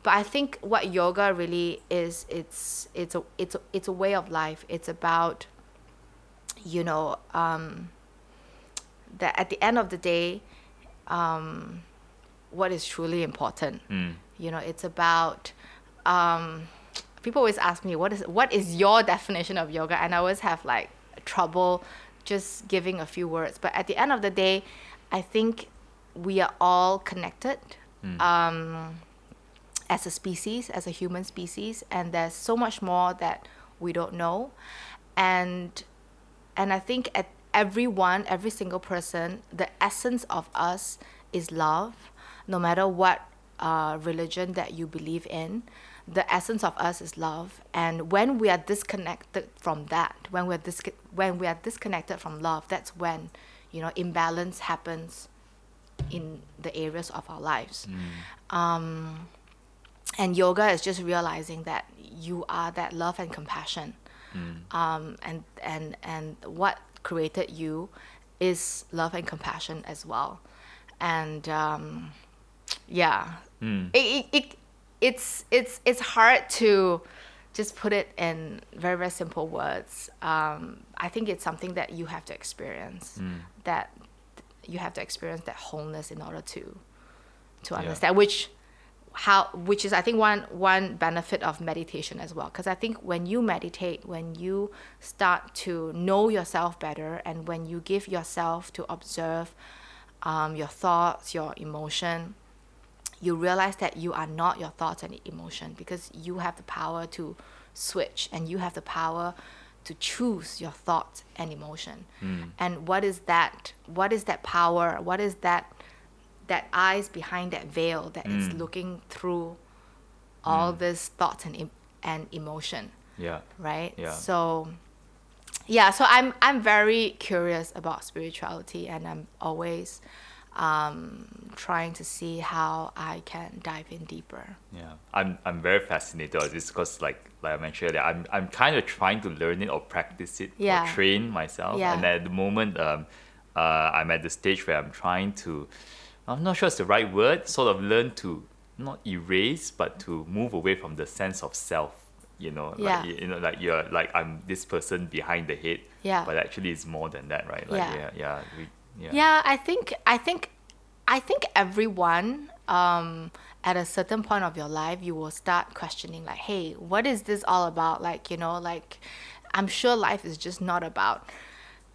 But I think what yoga really is, it's it's a it's a, it's a way of life. It's about, you know, um, that at the end of the day, um, what is truly important. Mm. You know, it's about. Um, people always ask me what is what is your definition of yoga, and I always have like trouble just giving a few words. But at the end of the day, I think we are all connected. Um, as a species, as a human species, and there's so much more that we don't know, and and I think at everyone, every single person, the essence of us is love, no matter what uh, religion that you believe in. The essence of us is love, and when we are disconnected from that, when we're dis- when we are disconnected from love, that's when, you know, imbalance happens in the areas of our lives. Um, and yoga is just realizing that you are that love and compassion um, and and and what created you is love and compassion as well. And um, yeah. It, it, it, it's it's it's hard to just put it in very very simple words. Um, i think it's something that you have to experience. That you have to experience that wholeness in order to to Yeah. understand which how which is i think one one benefit of meditation as well. Because i think when you meditate when you start to know yourself better and when you give yourself to observe um, your thoughts your emotion you realize that you are not your thoughts and emotion because you have the power to switch and you have the power to choose your thoughts and emotion. And what is that what is that power what is that that eyes behind that veil that is looking through all these thoughts and and emotion Yeah. right Yeah. so yeah so i'm i'm very curious about spirituality and i'm always um, trying to see how i can dive in deeper Yeah, I'm I'm very fascinated with this because like like I mentioned earlier, I'm I'm kind of trying to learn it or practice it Yeah. or train myself. Yeah. And at the moment, um, uh, I'm at the stage where I'm trying to, I'm not sure it's the right word, sort of learn to not erase but to move away from the sense of self. You know, Yeah. like you know, like you're like I'm this person behind the head. Yeah. But actually, it's more than that, right? Like, Yeah. yeah, yeah, we, yeah. yeah i think i think i think everyone um at a certain point of your life you will start questioning like hey what is this all about like you know like i'm sure life is just not about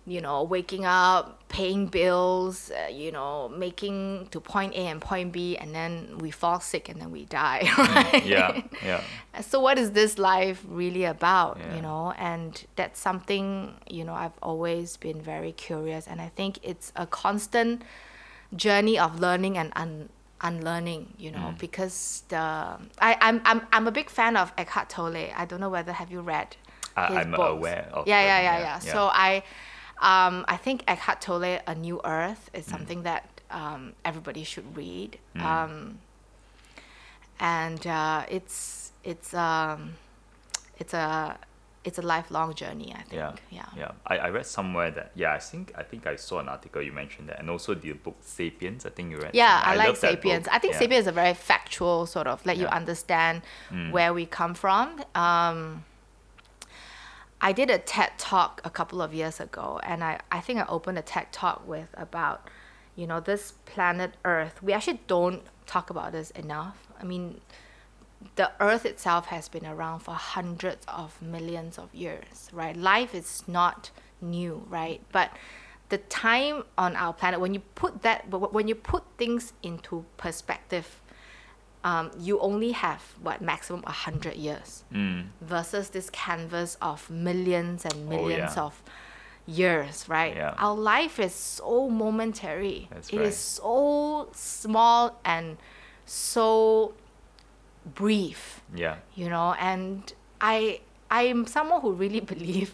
you know waking up paying bills uh, you know making to point a and point b and then we fall sick and then we die right Yeah, yeah. so what is this life really about Yeah. you know and that's something you know i've always been very curious and i think it's a constant journey of learning and un- unlearning you know Mm. because the I, I'm, I'm i'm a big fan of eckhart tolle i don't know whether have you read I- books? aware of yeah yeah yeah, yeah yeah. so i um, i think eckhart tolle a new earth Mm. is something that um, everybody should read um, and uh, it's it's um, it's a it's a lifelong journey. I think. Yeah, Yeah. yeah. I, I read somewhere that yeah, I think I think I saw an article you mentioned that, and also the book *Sapiens*. I think you read. Yeah, somewhere. I, like love *Sapiens*. I think yeah. *Sapiens* is a very factual sort of let you Yeah. Mm. understand where we come from. I did a TED talk a couple of years ago, and I, I think I opened a TED talk with about, you know, this planet Earth. We actually don't talk about this enough. I mean, the Earth itself has been around for hundreds of millions of years, right? Life is not new, right? But the time on our planet when you put that when you put things into perspective um, you only have what maximum 100 years Mm. versus this canvas of millions and millions Oh, yeah. of years right Yeah. our life is so momentary That's It is right. so small and so brief Yeah. you know and i i am someone who really believe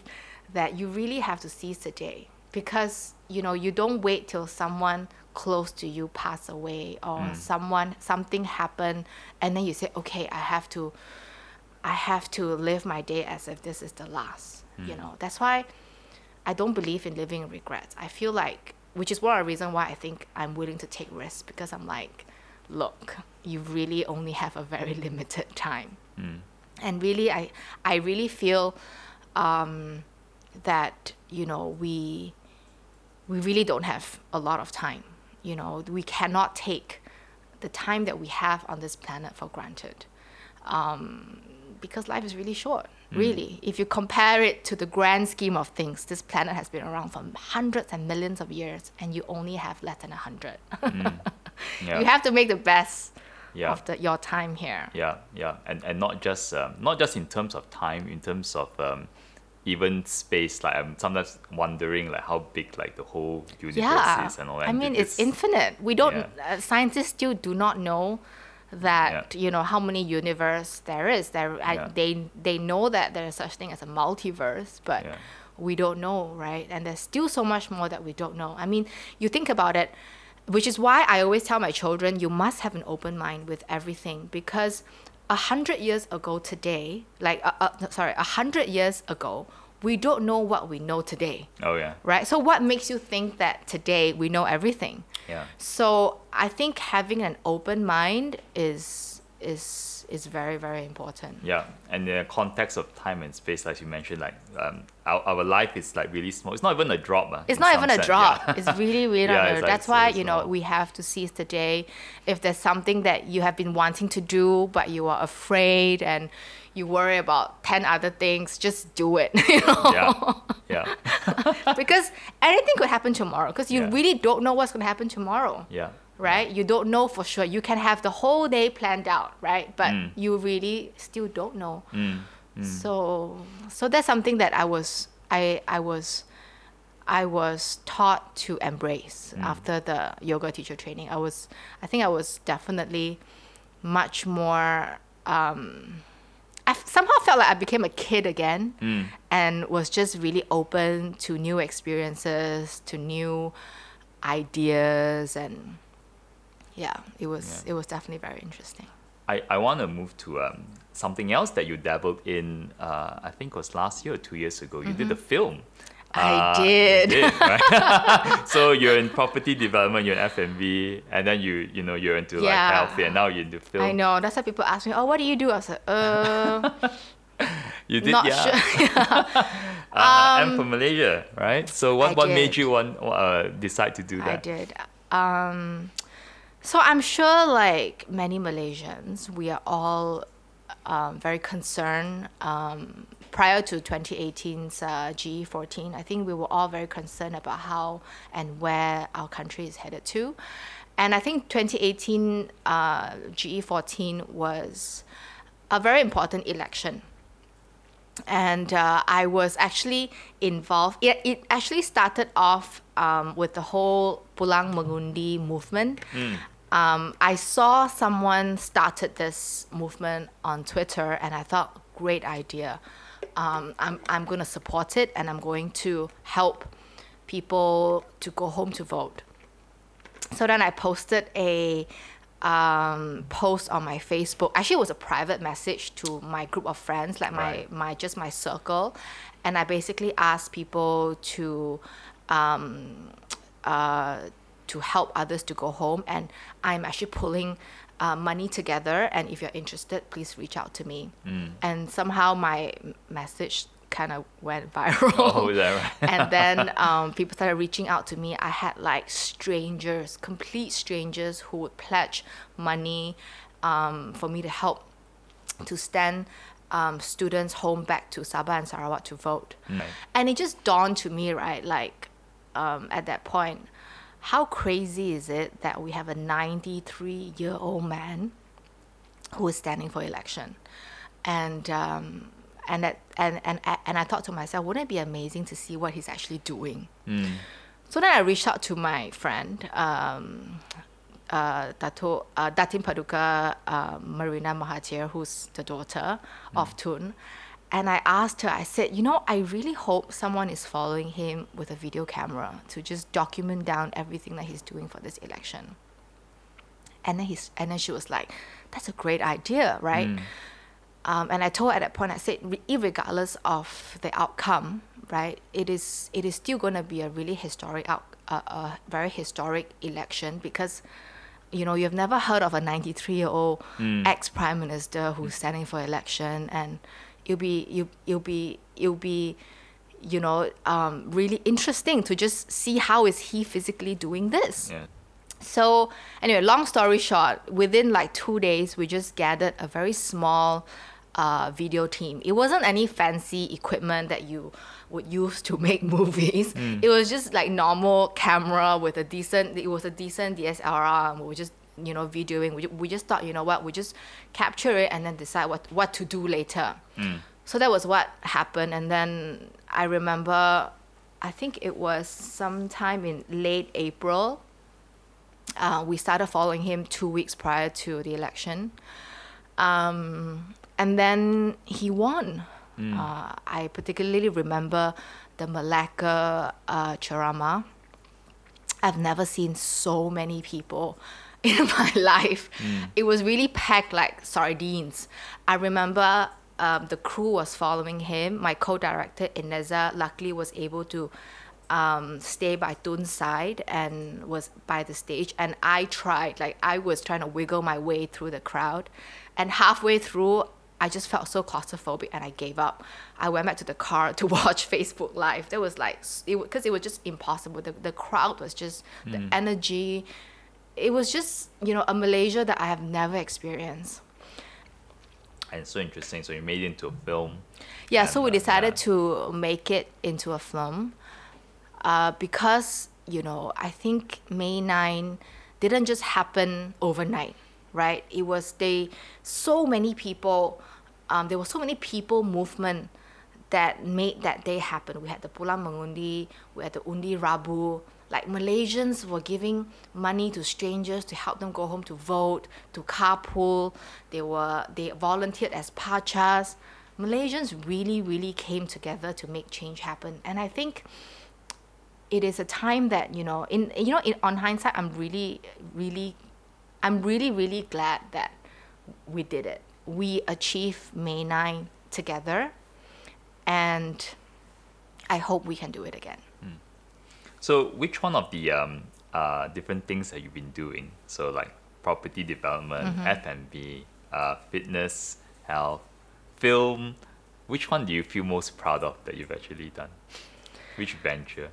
that you really have to seize the day because you know you don't wait till someone close to you pass away or mm. someone something happen and then you say okay i have to i have to live my day as if this is the last you mm. know? That's why i don't believe in living in regrets. I feel like which is one of the reasons why i think i'm willing to take risks because i'm like look you really only have a very limited time. Mm. And really i i really feel um, that you know we we really don't have a lot of time you know we cannot take the time that we have on this planet for granted. Um, because life is really short really. If you compare it to the grand scheme of things this planet has been around for hundreds and millions of years and you only have less than a hundred. Yeah. you have to make the best Yeah. of the, your time here. Yeah, yeah, and and not just um, not just in terms of time, in terms of um, even space. Like I'm sometimes wondering like how big like the whole universe yeah is and all that. i mean it- it's infinite we don't yeah. uh, scientists still do not know that Yeah. you know how many universe there is there I, they they know that there is such thing as a multiverse but we don't know right and there's still so much more that we don't know i mean you think about it which is why i always tell my children you must have an open mind with everything because a hundred years ago today like uh, uh, sorry a hundred years ago we don't know what we know today Oh yeah, right? So what makes you think that today we know everything? yeah, So I think having an open mind is is is very very important. yeah. And the context of time and space, like you mentioned, like um, our, our life is like really small. It's not even a drop. Uh, It's not even a drop. yeah. It's really, really Yeah, like That's why you know we have to seize the day. If there's something that you have been wanting to do but you are afraid and you worry about ten other things, just do it. You know. yeah, yeah, because anything could happen tomorrow. Because you Yeah. really don't know what's gonna happen tomorrow. yeah, right? You don't know for sure. You can have the whole day planned out, right? But Mm. you really still don't know. So so that's something that I was I I was I was taught to embrace after the yoga teacher training. I was I think I was definitely much more um I somehow felt like I became a kid again and was just really open to new experiences, to new ideas and yeah, it was it was definitely very interesting. I, I want to move to um, something else that you dabbled in. Uh, I think it was last year or two years ago. You did a film. Mm-hmm. I Uh, did. You did right? so you're in property development. You're in F&B, and then you you know you're into like Yeah. health, and now you're into film. I know. That's why people ask me, "Oh, what do you do?" I was like, "Uh, You did, not yeah. sure." Uh, and from Malaysia, right? So what I what made you want uh, decide to do that? I did. Um, so I'm sure, like many Malaysians, we are all um, very concerned. Um, prior to 2018's uh, GE14, I think we were all very concerned about how and where our country is headed to. And I think 2018 uh, GE14 was a very important election and uh, I was actually involved. It, it actually started off um, with the whole Pulang Mengundi movement. Um, I saw someone started this movement on Twitter, and I thought, great idea. Um, I'm I'm going to support it, and I'm going to help people to go home to vote. So then I posted a um, post on my Facebook. Actually, it was a private message to my group of friends, like my, Right. my just my circle, and I basically asked people to um, uh, to help others to go home. And I'm actually pulling uh, money together. And if you're interested, please reach out to me. And somehow my message kind of went viral Oh, right? and then um, people started reaching out to me. I had like strangers, complete strangers, who would pledge money um, for me to help to send um, students home back to Sabah and Sarawak to vote. Right. And it just dawned to me, right? Like, um, at that point, how crazy is it that we have a 93 year old man who is standing for election? And um, and that and, and and I thought to myself, wouldn't it be amazing to see what he's actually doing? So then I reached out to my friend, um, uh, Dato, uh, Datin Paduka uh, Marina Mahathir, who's the daughter of Tun. And I asked her, I said, you know, I really hope someone is following him with a video camera to just document down everything that he's doing for this election. And then he's, and then she was like, that's a great idea, right? Um, and I told her at that point, I said, re- regardless of the outcome, right, it is it is still going to be a really historic out, uh, a very historic election because, you know, you've never heard of a 93 year old ex prime minister who's standing for election, and it'll be you it'll be it'll be, you know, um, really interesting to just see how is he physically doing this. Yeah. So anyway, long story short, within like two days, we just gathered a very small uh, video team. It wasn't any fancy equipment that you would use to make movies. It was just like normal camera with a decent. It was a decent DSLR. And we were just you know videoing. We, we just thought you know what we just capture it and then decide what what to do later. So that was what happened, and then I remember. I think it was sometime in late April uh, we started following him two weeks prior to the election. Um, and then he won. Uh, I particularly remember the Malacca uh, ceramah. I've never seen so many people in my life. It was really packed like sardines. I remember um, the crew was following him. My co-director Ineza luckily was able to um, stay by Tun's side and was by the stage. And I tried, like I was trying to wiggle my way through the crowd. And halfway through, I just felt so claustrophobic and I gave up. I went back to the car to watch Facebook Live. There was like, because it, it was just impossible. The, the crowd was just, the energy. It was just, you know, a Malaysia that I have never experienced. And so interesting. So you made it into a film. Yeah, so we And, uh, decided yeah. to make it into a film uh, because, you know, I think May 9 didn't just happen overnight, right? It was they, so many people, um, there were so many people movement that made that day happen. We had the Pulang Mengundi, we had the Undi Rabu. Like Malaysians were giving money to strangers to help them go home to vote, to carpool. They were they volunteered as PACAs. Malaysians really, really came together to make change happen. And I think it is a time that you know in you know in on hindsight i'm really really i'm really really glad that we did it we achieved may 9 together and i hope we can do it again So which one of the um, uh, different things that you've been doing? So like property development, F&B, uh, fitness, health, film. Which one do you feel most proud of that you've actually done? Which venture?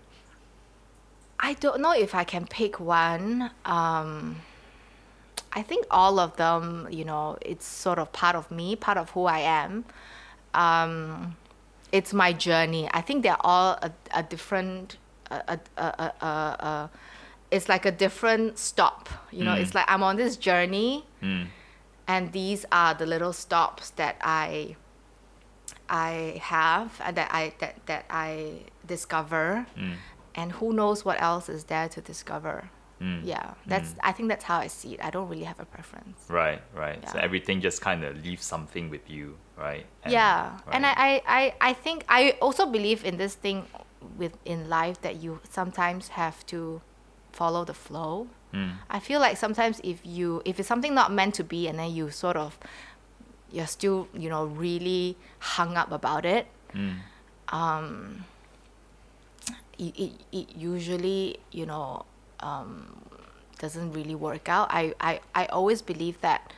I don't know if I can pick one. Um, I think all of them, you know, it's sort of part of me, part of who I am. Um, it's my journey. I think they're all a, a different, a, a, a, a, it's like a different stop. You know, it's mm. like I'm on this journey, mm. and these are the little stops that I, I have and that I that that I discover. Mm. And who knows what else is there to discover. Yeah that's i think that's how i see it. I don't really have a preference. Right, right. So everything just kind of leaves something with you, right? And- yeah and I. I, I i think i also believe in this thing with in life that you sometimes have to follow the flow Mm. i feel like sometimes if you if it's something not meant to be and then you sort of you're still you know really hung up about it Mm. um, it, it, it usually you know um, doesn't really work out I, I, I always believe that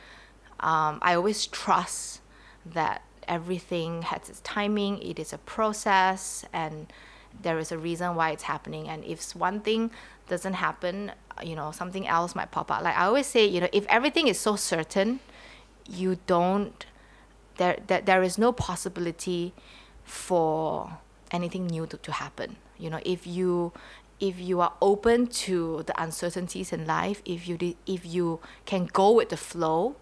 um, I always trust that everything has its timing it is a process and there is a reason why it's happening and if one thing doesn't happen you know something else might pop up like I always say you know if everything is so certain you don't there, there, there is no possibility for anything new to, to happen. You know, if you if you are open to the uncertainties in life, if you did, if you can go with the flow,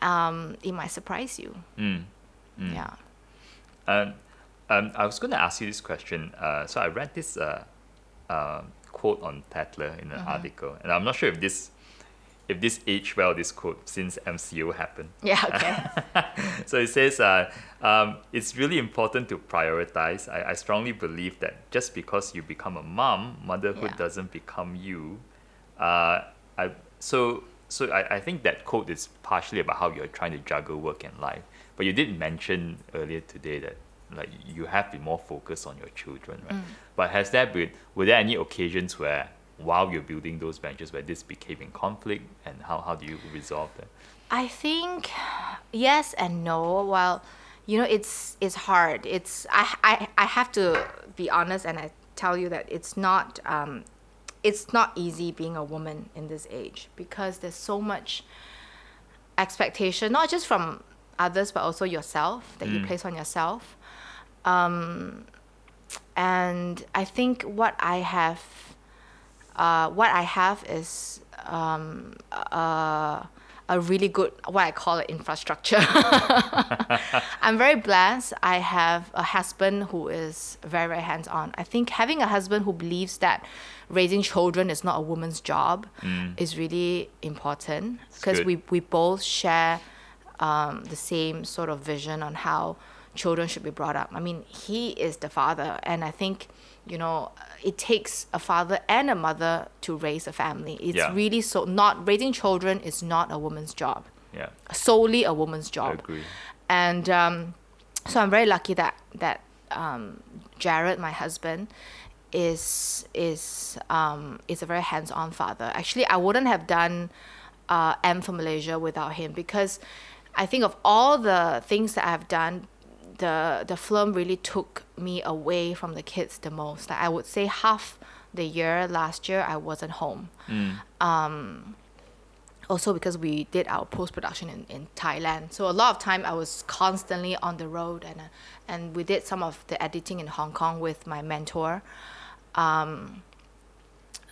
um, it might surprise you. Mm. Yeah. Um, um, I was going to ask you this question. Uh, so I read this uh, uh, quote on Tatler in an Mm-hmm. article, and I'm not sure if this if this aged well this quote since MCO happened. Yeah. Okay. so it says, uh, um, it's really important to prioritize. I, I strongly believe that just because you become a mom, motherhood Yeah. doesn't become you. Uh, I, so so I, I think that quote is partially about how you're trying to juggle work and life. But you did mention earlier today that like you have been more focused on your children, right? But has there been were there any occasions where while you're building those ventures where this became in conflict and how, how do you resolve that? I think yes and no. Well, you know, it's it's hard. It's I I, I have to be honest and I tell you that it's not um, it's not easy being a woman in this age because there's so much expectation, not just from others but also yourself that you place on yourself. Um, and I think what I have, uh, what I have is um, uh, a really good what I call it infrastructure. I'm very blessed. I have a husband who is very very hands on. I think having a husband who believes that raising children is not a woman's job is really important because we we both share um, the same sort of vision on how children should be brought up. I mean, he is the father, and I think you know it takes a father and a mother to raise a family. It's Yeah. really so not raising children is not a woman's job, Yeah, solely a woman's I job. agree. And um, so I'm very lucky that that um, Jared, my husband, is is um, is a very hands-on father. Actually, I wouldn't have done uh, M for Malaysia without him because I think of all the things that I've done, the the film really took me away from the kids the most. Like I would say half the year last year I wasn't home also because we did our post production in, in Thailand. So a lot of time I was constantly on the road and uh, and we did some of the editing in Hong Kong with my mentor. Um,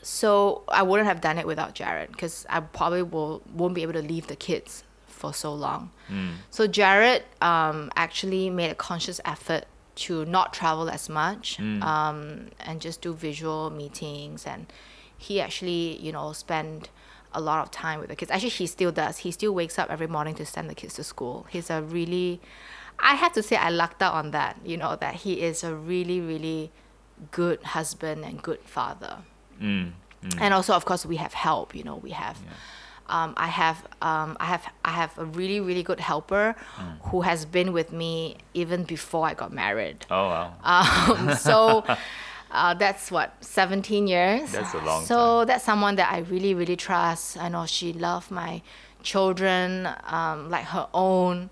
so I wouldn't have done it without Jared because I probably will won't be able to leave the kids for so long. So Jared um, actually made a conscious effort to not travel as much um, and just do visual meetings. And he actually you know spend a lot of time with the kids. Actually he still does. He still wakes up every morning to send the kids to school. He's a really i have to say i lucked out on that you know that he is a really really good husband and good father. Mm, and also of course we have help you know we have um, I have um, I have I have a really really good helper Mm. who has been with me even before I got married. Oh wow. Um, so uh, that's what 17 years. That's a long So that's someone that I really really trust. I know she loved my children um, like her own.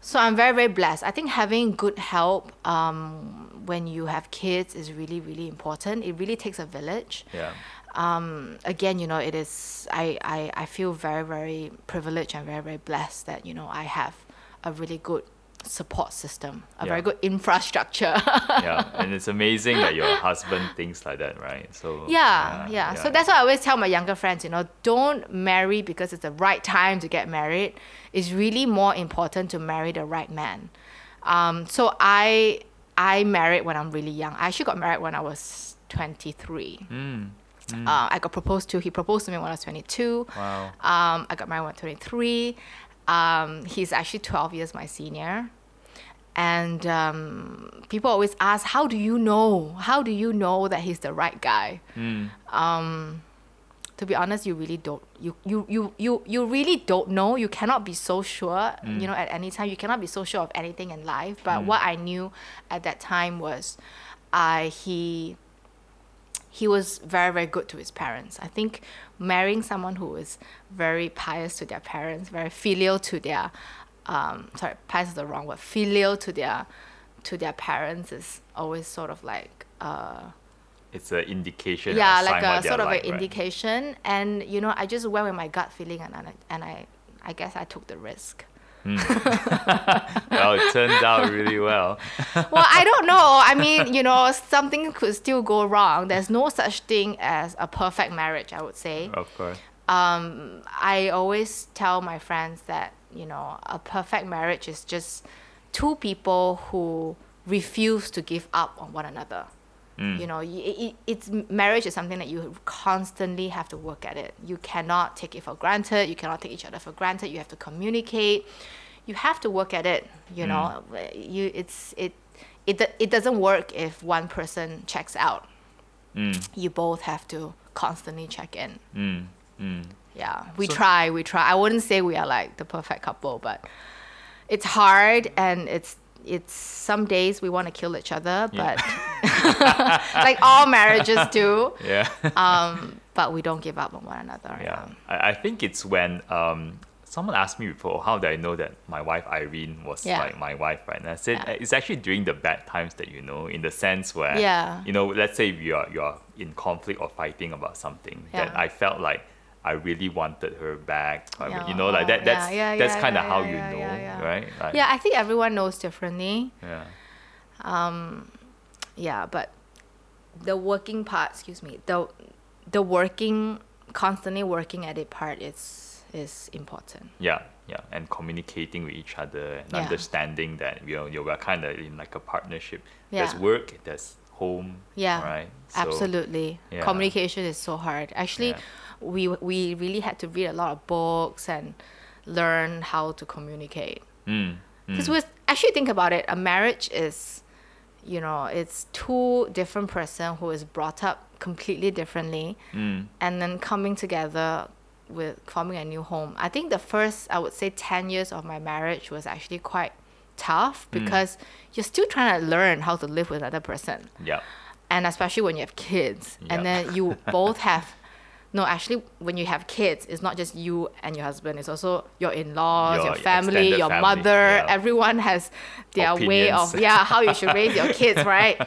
So I'm very very blessed. I think having good help um, when you have kids is really really important. It really takes a village yeah. Um, again, you know, it is, I, I, I feel very, very privileged and very, very blessed that, you know, I have a really good support system, a very good infrastructure. yeah, and it's amazing that your husband thinks like that, right? So yeah, yeah, So that's what I always tell my younger friends, you know, don't marry because it's the right time to get married. It's really more important to marry the right man. Um, so I, I married when I'm really young. I actually got married when I was 23. Mm, Uh, I got proposed to. He proposed to me when I was 22. wow. Um, I got married when I was 23. Um, he's actually 12 years my senior. And um, people always ask, how do you know? How do you know that he's the right guy? Mm, To be honest, you really don't. You, you, you, you, you really don't know. You cannot be so sure, you know, at any time. You cannot be so sure of anything in life. But what I knew at that time was I, he, he was very very good to his parents i think marrying someone who is very pious to their parents very filial to their um, sorry pious is the wrong word filial to their to their parents is always sort of like uh, it's an indication. yeah like a sort of like, an right? indication and you know i just went with my gut feeling and, and, I, and I i guess i took the risk well, it turned out really well. well, I don't know. I mean, you know, something could still go wrong. There's no such thing as a perfect marriage, I would say. Of course. Um, I always tell my friends that, you know, a perfect marriage is just two people who refuse to give up on one another. Mm. You know, y- it, it's marriage is something that you constantly have to work at it. You cannot take it for granted. You cannot take each other for granted. You have to communicate. You have to work at it. You Mm. know, you it's it it it doesn't work if one person checks out. Mm, You both have to constantly check in. mm, mm. Yeah, we So- try. We try. I wouldn't say we are like the perfect couple, but it's hard and it's it's some days we want to kill each other, Yeah. but like all marriages do. Yeah. Um, but we don't give up on one another. Yeah, I, I think it's when um, someone asked me before, how did I know that my wife Irene was Yeah. like my wife, right? And I said Yeah. it's actually during the bad times that you know, in the sense where, Yeah. you know, let's say you're you're in conflict or fighting about something that I felt like I really wanted her back. I mean, you know, like that. That's yeah, yeah, that's yeah, kind of yeah, how yeah, you know, yeah, yeah. right? Like, Yeah, I think everyone knows differently. yeah. Um, yeah, but the working part, excuse me, the the working constantly working at it part is is important. Yeah, yeah, and communicating with each other and Yeah. understanding that you know you're kind of in like a partnership. Yeah. There's work, there's home. Yeah, right. So, Absolutely. yeah. Communication is so hard. Actually, Yeah. We we really had to read a lot of books and learn how to communicate. Mm, Because mm, with actually think about it, a marriage is, you know, it's two different person who is brought up completely differently, mm, and then coming together with forming a new home. I think the first, I would say, ten years of my marriage was actually quite tough because you're still trying to learn how to live with another person yeah. and especially when you have kids Yep. and then you both have no actually when you have kids it's not just you and your husband it's also your in-laws Your your, family your family, mother yeah. everyone has their way of yeah how you should raise your kids right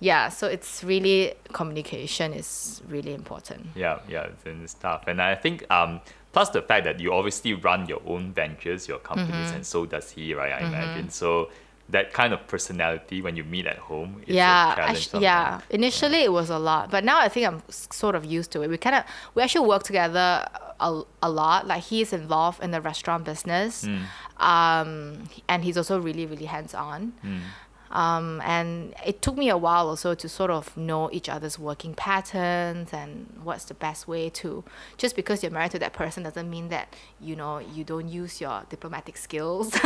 yeah so it's really communication is really important Yeah, yeah, it's, tough. And I think um, plus the fact that you obviously run your own ventures, your companies, Mm-hmm. and so does he, right? I imagine. So that kind of personality when you meet at home is yeah a challenge. actu- yeah initially it was a lot but now i think i'm sort of used to it we kind of we actually work together a, a lot like he's involved in the restaurant business Hmm. um, and he's also really really hands-on Hmm. Um, and it took me a while also to sort of know each other's working patterns and what's the best way to just because you're married to that person doesn't mean that you know you don't use your diplomatic skills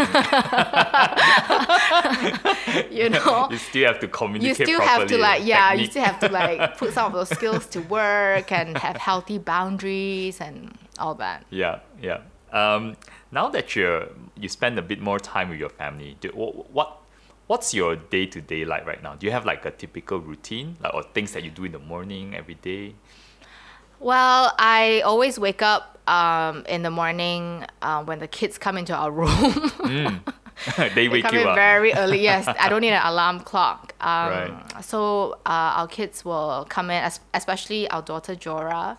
you know You still have to communicate. you still have to like yeah you still have to like put some of those skills to work and have healthy boundaries and all that Yeah, yeah. Um, now that you're you spend a bit more time with your family, do, what what's your day to day like right now? Do you have like a typical routine, like or things that you do in the morning every day? well i always wake up um, in the morning uh, when the kids come into our room they they wake come you in up. very early yes i don't need an alarm clock um, Right. so uh, our kids will come in especially our daughter jora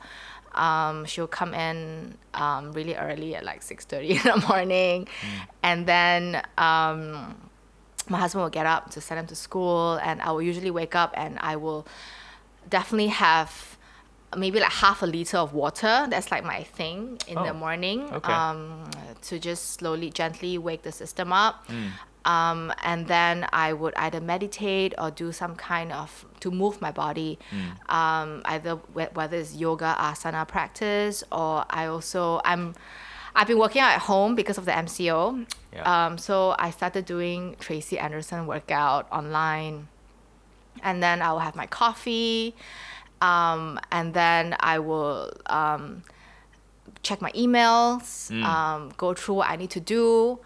um, she'll come in um, really early at like 6.30 in the morning Mm. and then um, my husband will get up to send him to school and i will usually wake up and i will definitely have maybe like half a liter of water that's like my thing in Oh, the morning okay. um, to just slowly gently wake the system up Mm. um, and then i would either meditate or do some kind of to move my body Mm. um, either whether it's yoga asana practice or i also i'm i've been working out at home because of the mco Yeah. um, so i started doing tracy anderson workout online and then I will have my coffee, um, and then I will um, check my emails, Mm. um, go through what I need to do,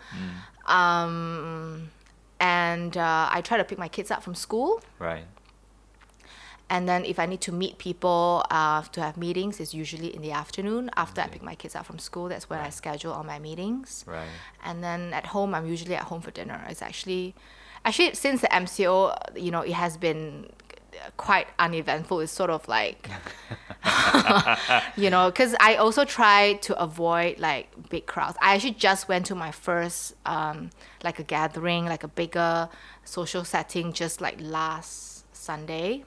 um, and uh, I try to pick my kids up from school. Right. And then if I need to meet people uh, to have meetings, it's usually in the afternoon after I pick my kids up from school. That's when I schedule all my meetings. Right. And then at home, I'm usually at home for dinner. It's actually, actually since the MCO, you know, it has been quite uneventful. It's sort of like you know, because I also try to avoid like big crowds. I actually just went to my first um, like a gathering, like a bigger social setting, just like last Sunday.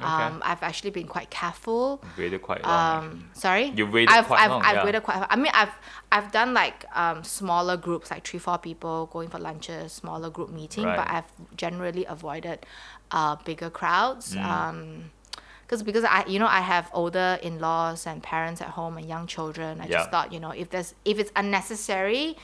Hmm, Um, I've actually been quite careful. Waited quite long. Um, sorry. You've waited I've, quite I've, long, I've yeah. waited quite. I mean, I've I've done like um, smaller groups, like three, four people going for lunches, smaller group meeting. But I've generally avoided uh, bigger crowds. Mm. Um, because because I you know I have older in-laws and parents at home and young children. I Yeah. just thought you know if there's if it's unnecessary,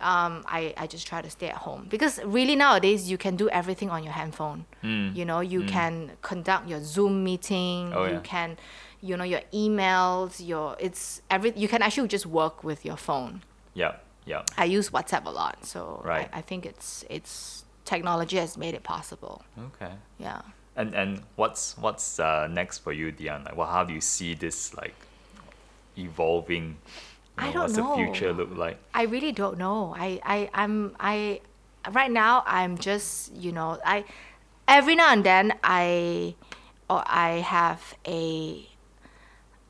um, I, I just try to stay at home because really nowadays you can do everything on your handphone. You know you can conduct your Zoom meeting. Mm. Oh, you yeah. can, you know your emails. Your it's every you can actually just work with your phone. yeah, yeah. I use WhatsApp a lot, so Right. I, I think it's it's technology has made it possible. Okay. Yeah. And and what's what's uh, next for you, Dion? Like, well, how do you see this like evolving? You I don't what's know. the future look like? I really don't know. I, I I'm I right now I'm just you know I every now and then I or I have a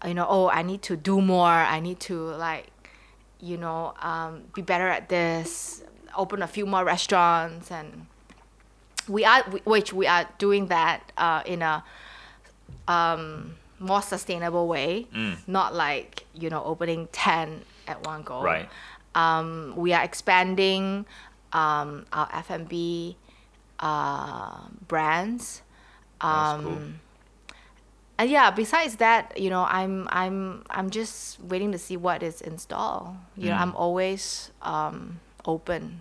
you know oh I need to do more. I need to like you know um, be better at this. Open a few more restaurants and we are which we are doing that uh, in a um, more sustainable way. Not like you know opening ten at one go Right. um, we are expanding um, our F&B uh, brands. That's cool. Um, And yeah, besides that, you know, I'm I'm I'm just waiting to see what is in store. You know, Mm. I'm always um, open,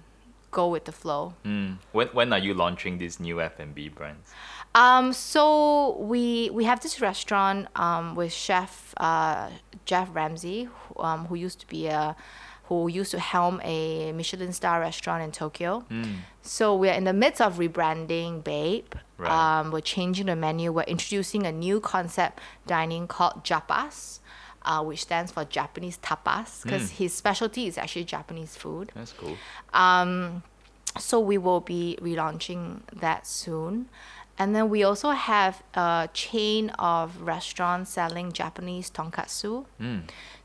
go with the flow. Mm. When when are you launching these new F and B brands? Um, so we we have this restaurant um, with Chef uh, Jeff Ramsey, who, um, who used to be a who used to helm a Michelin star restaurant in Tokyo. So we're in the midst of rebranding Babe. Right. Um, we're changing the menu. We're introducing a new concept dining called Japas, uh, which stands for Japanese tapas, because his specialty is actually Japanese food That's cool. so we will be relaunching that soon and then we also have a chain of restaurants selling japanese tonkatsu.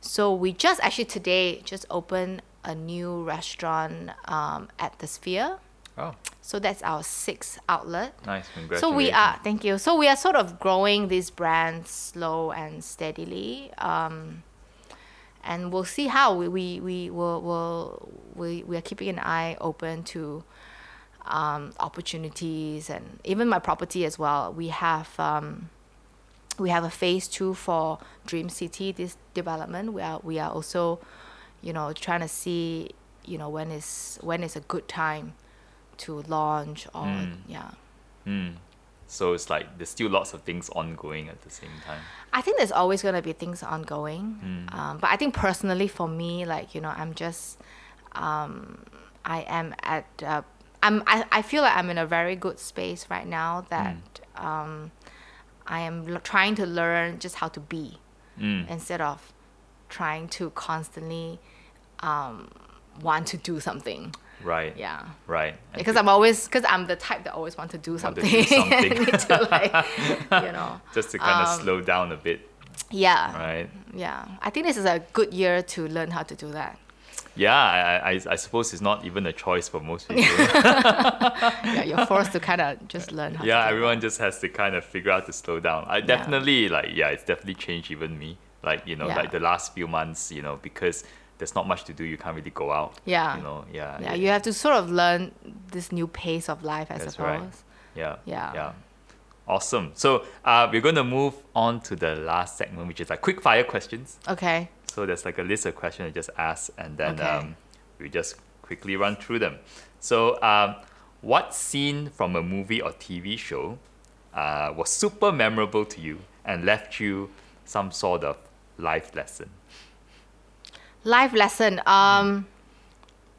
So we just actually today just opened a new restaurant um, at the sphere. Oh, so that's our sixth outlet. Nice. Congratulations. so we are thank you. So we are sort of growing these brands slow and steadily um, and we'll see how. We we, we will will we, we are keeping an eye open to um, opportunities and even my property as well we have um, we have a phase two for Dream City this development we are we are also you know trying to see you know when is when is a good time to launch or yeah Mm. So it's like there's still lots of things ongoing at the same time. I think there's always going to be things ongoing. Um, but I think personally for me, like, you know, I'm just, um, I am at, uh, I'm, I, I feel like I'm in a very good space right now that um, I am l- trying to learn just how to be Mm. instead of trying to constantly um, want to do something. Right. Yeah. Right. And Because I'm always, because I'm the type that always want to do something. to do something. to like, you know. just to kind of um, slow down a bit, Yeah. right? Yeah, I think this is a good year to learn how to do that. Yeah, I, I, I suppose it's not even a choice for most people. Yeah, you're forced to kind of just learn how. yeah, to do everyone just has to kind of figure out to slow down. I definitely like yeah, it's definitely changed even me. Like you know, Yeah. like the last few months, you know, because there's not much to do, you can't really go out. Yeah. You know, yeah. Yeah, you have to sort of learn this new pace of life, I That's suppose. right. Yeah. Yeah. Yeah. Awesome. So uh, we're going to move on to the last segment, which is like quick fire questions. Okay. So there's like a list of questions I just ask, and then Okay. um, we just quickly run through them. So, um, what scene from a movie or TV show uh, was super memorable to you and left you some sort of life lesson? Life lesson. Um,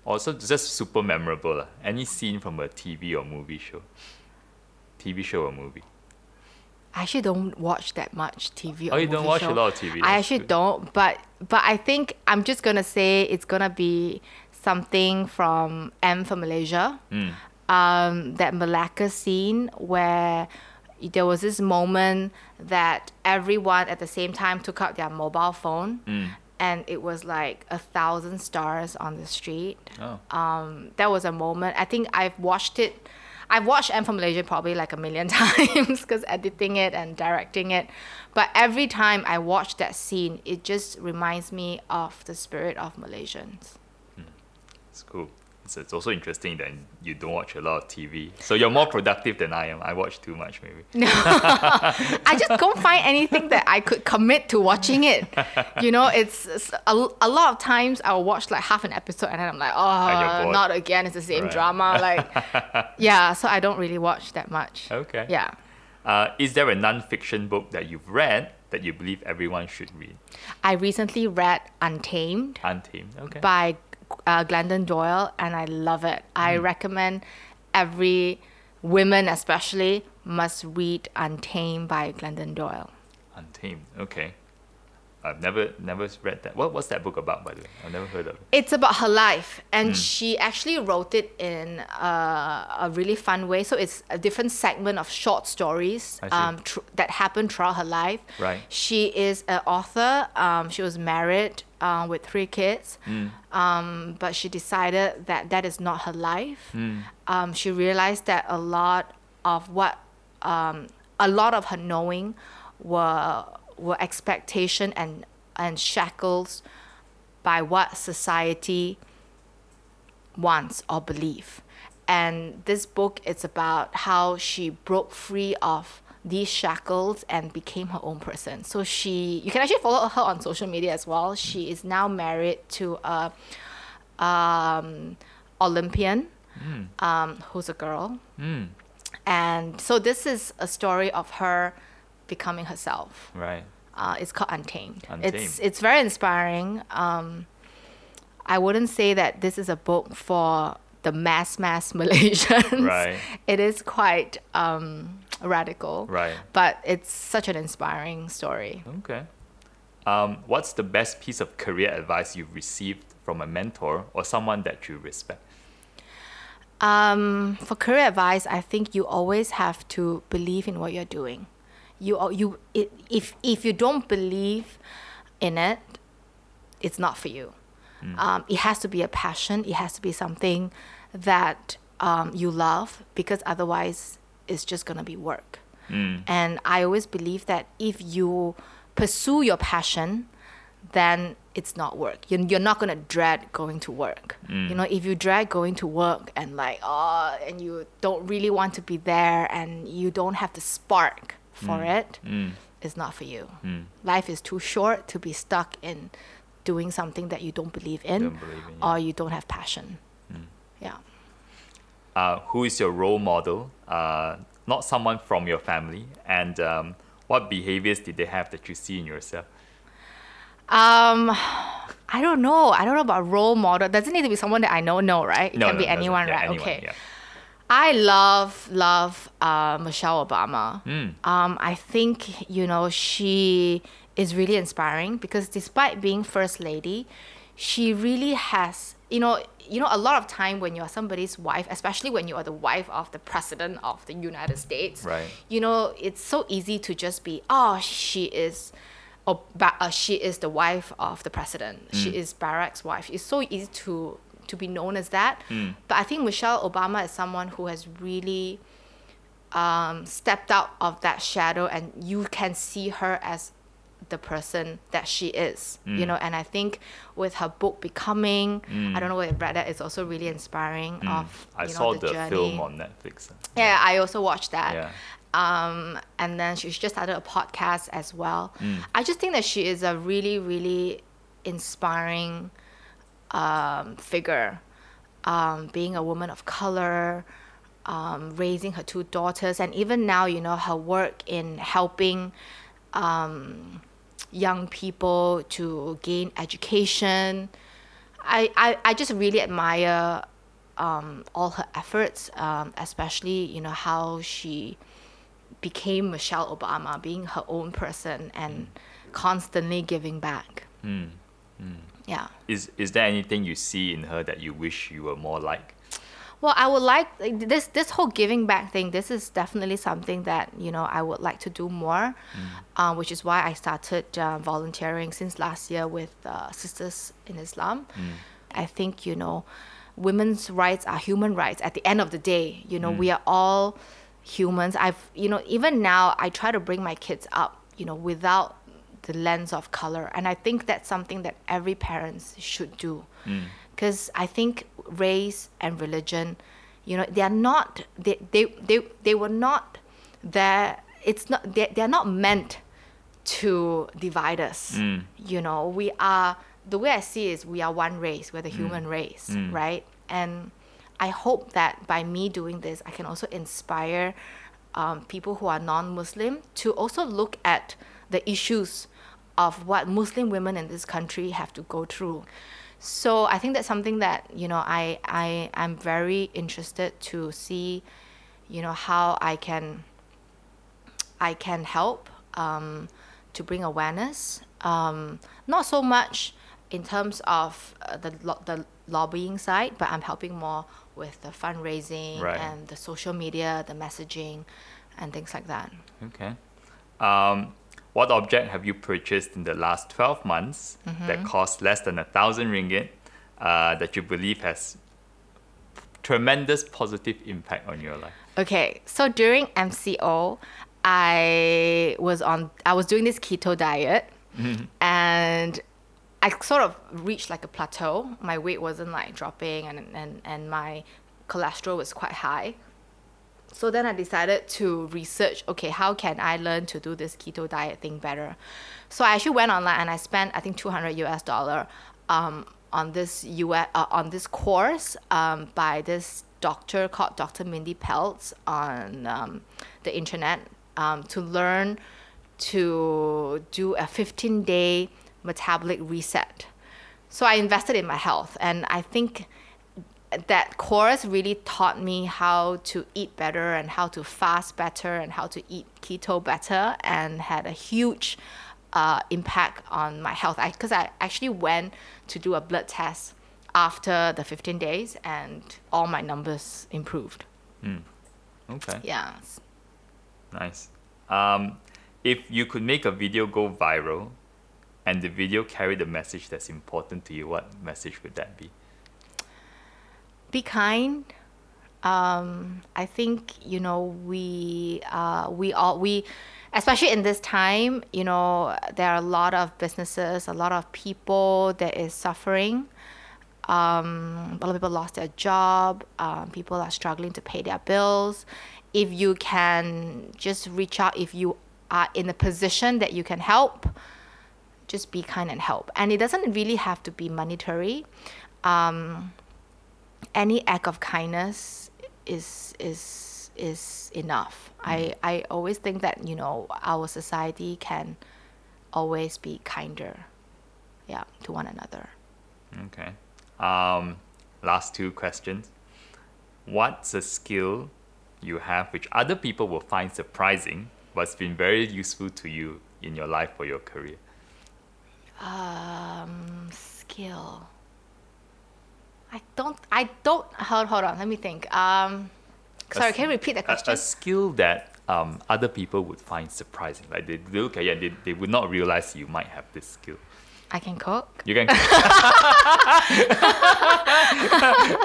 Also, just super memorable. lah. Any scene from a TV or movie show? TV show or movie? I actually don't watch that much TV. Oh, you don't watch a lot of TV, I actually good. don't, but but I think I'm just gonna say it's gonna be something from M for Malaysia. Mm. um, that Malacca scene where there was this moment that everyone at the same time took out their mobile phone and it was like a thousand stars on the street Oh. um, that was a moment. I think I've watched it. I've watched M for Malaysia probably like a million times because editing it and directing it. But every time I watch that scene, it just reminds me of the spirit of Malaysians. Hmm. It's cool. It's, it's also interesting that you don't watch a lot of TV. So you're more productive than I am. I watch too much, maybe. No, I just don't find anything that I could commit to watching it. You know, it's, it's a, a lot of times I'll watch like half an episode and then I'm like, oh, not again. It's the same Right. drama. Like, yeah. So I don't really watch that much. Okay. Yeah. Uh, is there a non-fiction book that you've read that you believe everyone should read? I recently read Untamed. Untamed. Okay. by uh, Glennon Doyle, and I love it. I recommend every women, especially, must read Untamed by Glennon Doyle. Untamed. Okay. I've never never read that. What what's that book about, by the way? I've never heard of it. It's about her life, and she actually wrote it in uh, a really fun way. So it's a different segment of short stories um, tr- that happened throughout her life. Right. She is an author. Um, she was married uh, with three kids, um, but she decided that that is not her life. Um, she realized that a lot of what, um, a lot of her knowing, were were expectation and and shackles by what society wants or believe. And this book is about how she broke free of these shackles and became her own person. So she, you can actually follow her on social media as well. She is now married to a um, Olympian um, who's a girl. Mm. And so this is a story of her becoming herself. Right. Uh, it's called Untamed. It's Untamed. it's very inspiring. Um, I wouldn't say that this is a book for the mass mass Malaysians. Right. It is quite um, radical. Right. But it's such an inspiring story. Okay. Um, what's the best piece of career advice you've received from a mentor or someone that you respect? Um, for career advice, I think you always have to believe in what you're doing. You al- you it, if if you don't believe in it, it's not for you. Um, it has to be a passion. It has to be something that um, you love because otherwise, it's just gonna be work. And I always believe that if you pursue your passion, then it's not work. You're, you're not gonna dread going to work. You know, if you dread going to work and like, oh, and you don't really want to be there and you don't have the spark for it, it's not for you. Life is too short to be stuck in doing something that you don't believe in, Don't believe in, yeah. or you don't have passion. Yeah. Uh, who is your role model? Uh, not someone from your family. And um, what behaviors did they have that you see in yourself? Um, I don't know. I don't know about role model. Doesn't need to be someone that I know. No, right? It No, can no, be anyone, Yeah, right? anyone, okay. yeah. I love love uh, Michelle Obama. Hmm. Um, I think you know she is really inspiring because despite being first lady, she really has you know you know a lot of time when you are somebody's wife, especially when you are the wife of the president of the United States. Right. You know it's so easy to just be oh she is. Or, ba- uh, she is the wife of the president. She is Barack's wife. It's so easy to to be known as that. But I think Michelle Obama is someone who has really um, stepped out of that shadow, and you can see her as the person that she is. You know, and I think with her book becoming, I don't know whether you read that. It's also really inspiring. Of I know, saw the, the, journey. film on Netflix. Yeah, I also watched that. Yeah. Um, and then she just started a podcast as well. Mm. I just think that she is a really, really inspiring um, figure. Um, being a woman of color, um, raising her two daughters, and even now, you know, her work in helping um, young people to gain education. I, I, I just really admire um, all her efforts, um, especially you know how she became Michelle Obama, being her own person and constantly giving back. Yeah. Is is there anything you see in her that you wish you were more like? Well, I would like like, this this whole giving back thing. This is definitely something that you know I would like to do more, uh, which is why I started uh, volunteering since last year with uh, Sisters in Islam. I think you know, women's rights are human rights. At the end of the day, you know, we are all humans. I've you know even now I try to bring my kids up, you know, without the lens of color, and I think that's something that every parent should do mm. because I think race and religion, you know, they are not they they they, they were not there. It's not they they are not meant to divide us. Mm. You know, we are the way I see it is we are one race. We're the mm. human race, right? And I hope that by me doing this, I can also inspire um, people who are non-Muslim to also look at the issues of what Muslim women in this country have to go through. So I think that's something that you know I I am very interested to see, you know how I can I can help um, to bring awareness. Um, not so much in terms of uh, the lo- the lobbying side, but I'm helping more with the fundraising Right. and the social media, the messaging, and things like that. Okay. Um, what object have you purchased in the last 12 months that cost less than a thousand ringgit uh, that you believe has tremendous positive impact on your life? Okay, so during MCO, I was on I was doing this keto diet and I sort of reached like a plateau. My weight wasn't like dropping and and, and my cholesterol was quite high. So then I decided to research, okay, how can I learn to do this keto diet thing better? So I actually went online and I spent I think 200 US dollar um, on this US uh, on this course um, by this doctor called Dr. Mindy Pelz on um, the internet um, to learn to do a 15 day metabolic reset. So I invested in my health and I think that course really taught me how to eat better and how to fast better and how to eat keto better and had a huge uh, impact on my health because I, actually went to do a blood test after the 15 days and all my numbers improved Okay. yeah Nice. Um, if you could make a video go viral and the video carried the message that's important to you, what message would that be? Be kind. Um, I think you know we uh, we all we, especially in this time, you know there are a lot of businesses, a lot of people that is suffering. Um, a lot of people lost their job. Um, people are struggling to pay their bills. If you can just reach out, if you are in a position that you can help, just be kind and help. And it doesn't really have to be monetary. Um, any act of kindness is is is enough. I I always think that you know our society can always be kinder, yeah, to one another. Okay. Um, last two questions. What's a skill you have which other people will find surprising but's been very useful to you in your life or your career? Um, skill. I don't. I don't. Hold hold on. Let me think. Um, sorry. s- Can you repeat the A, question? a skill that um, other people would find surprising. Like they, they look at you and they, they would not realize you might have this skill. I can cook. You can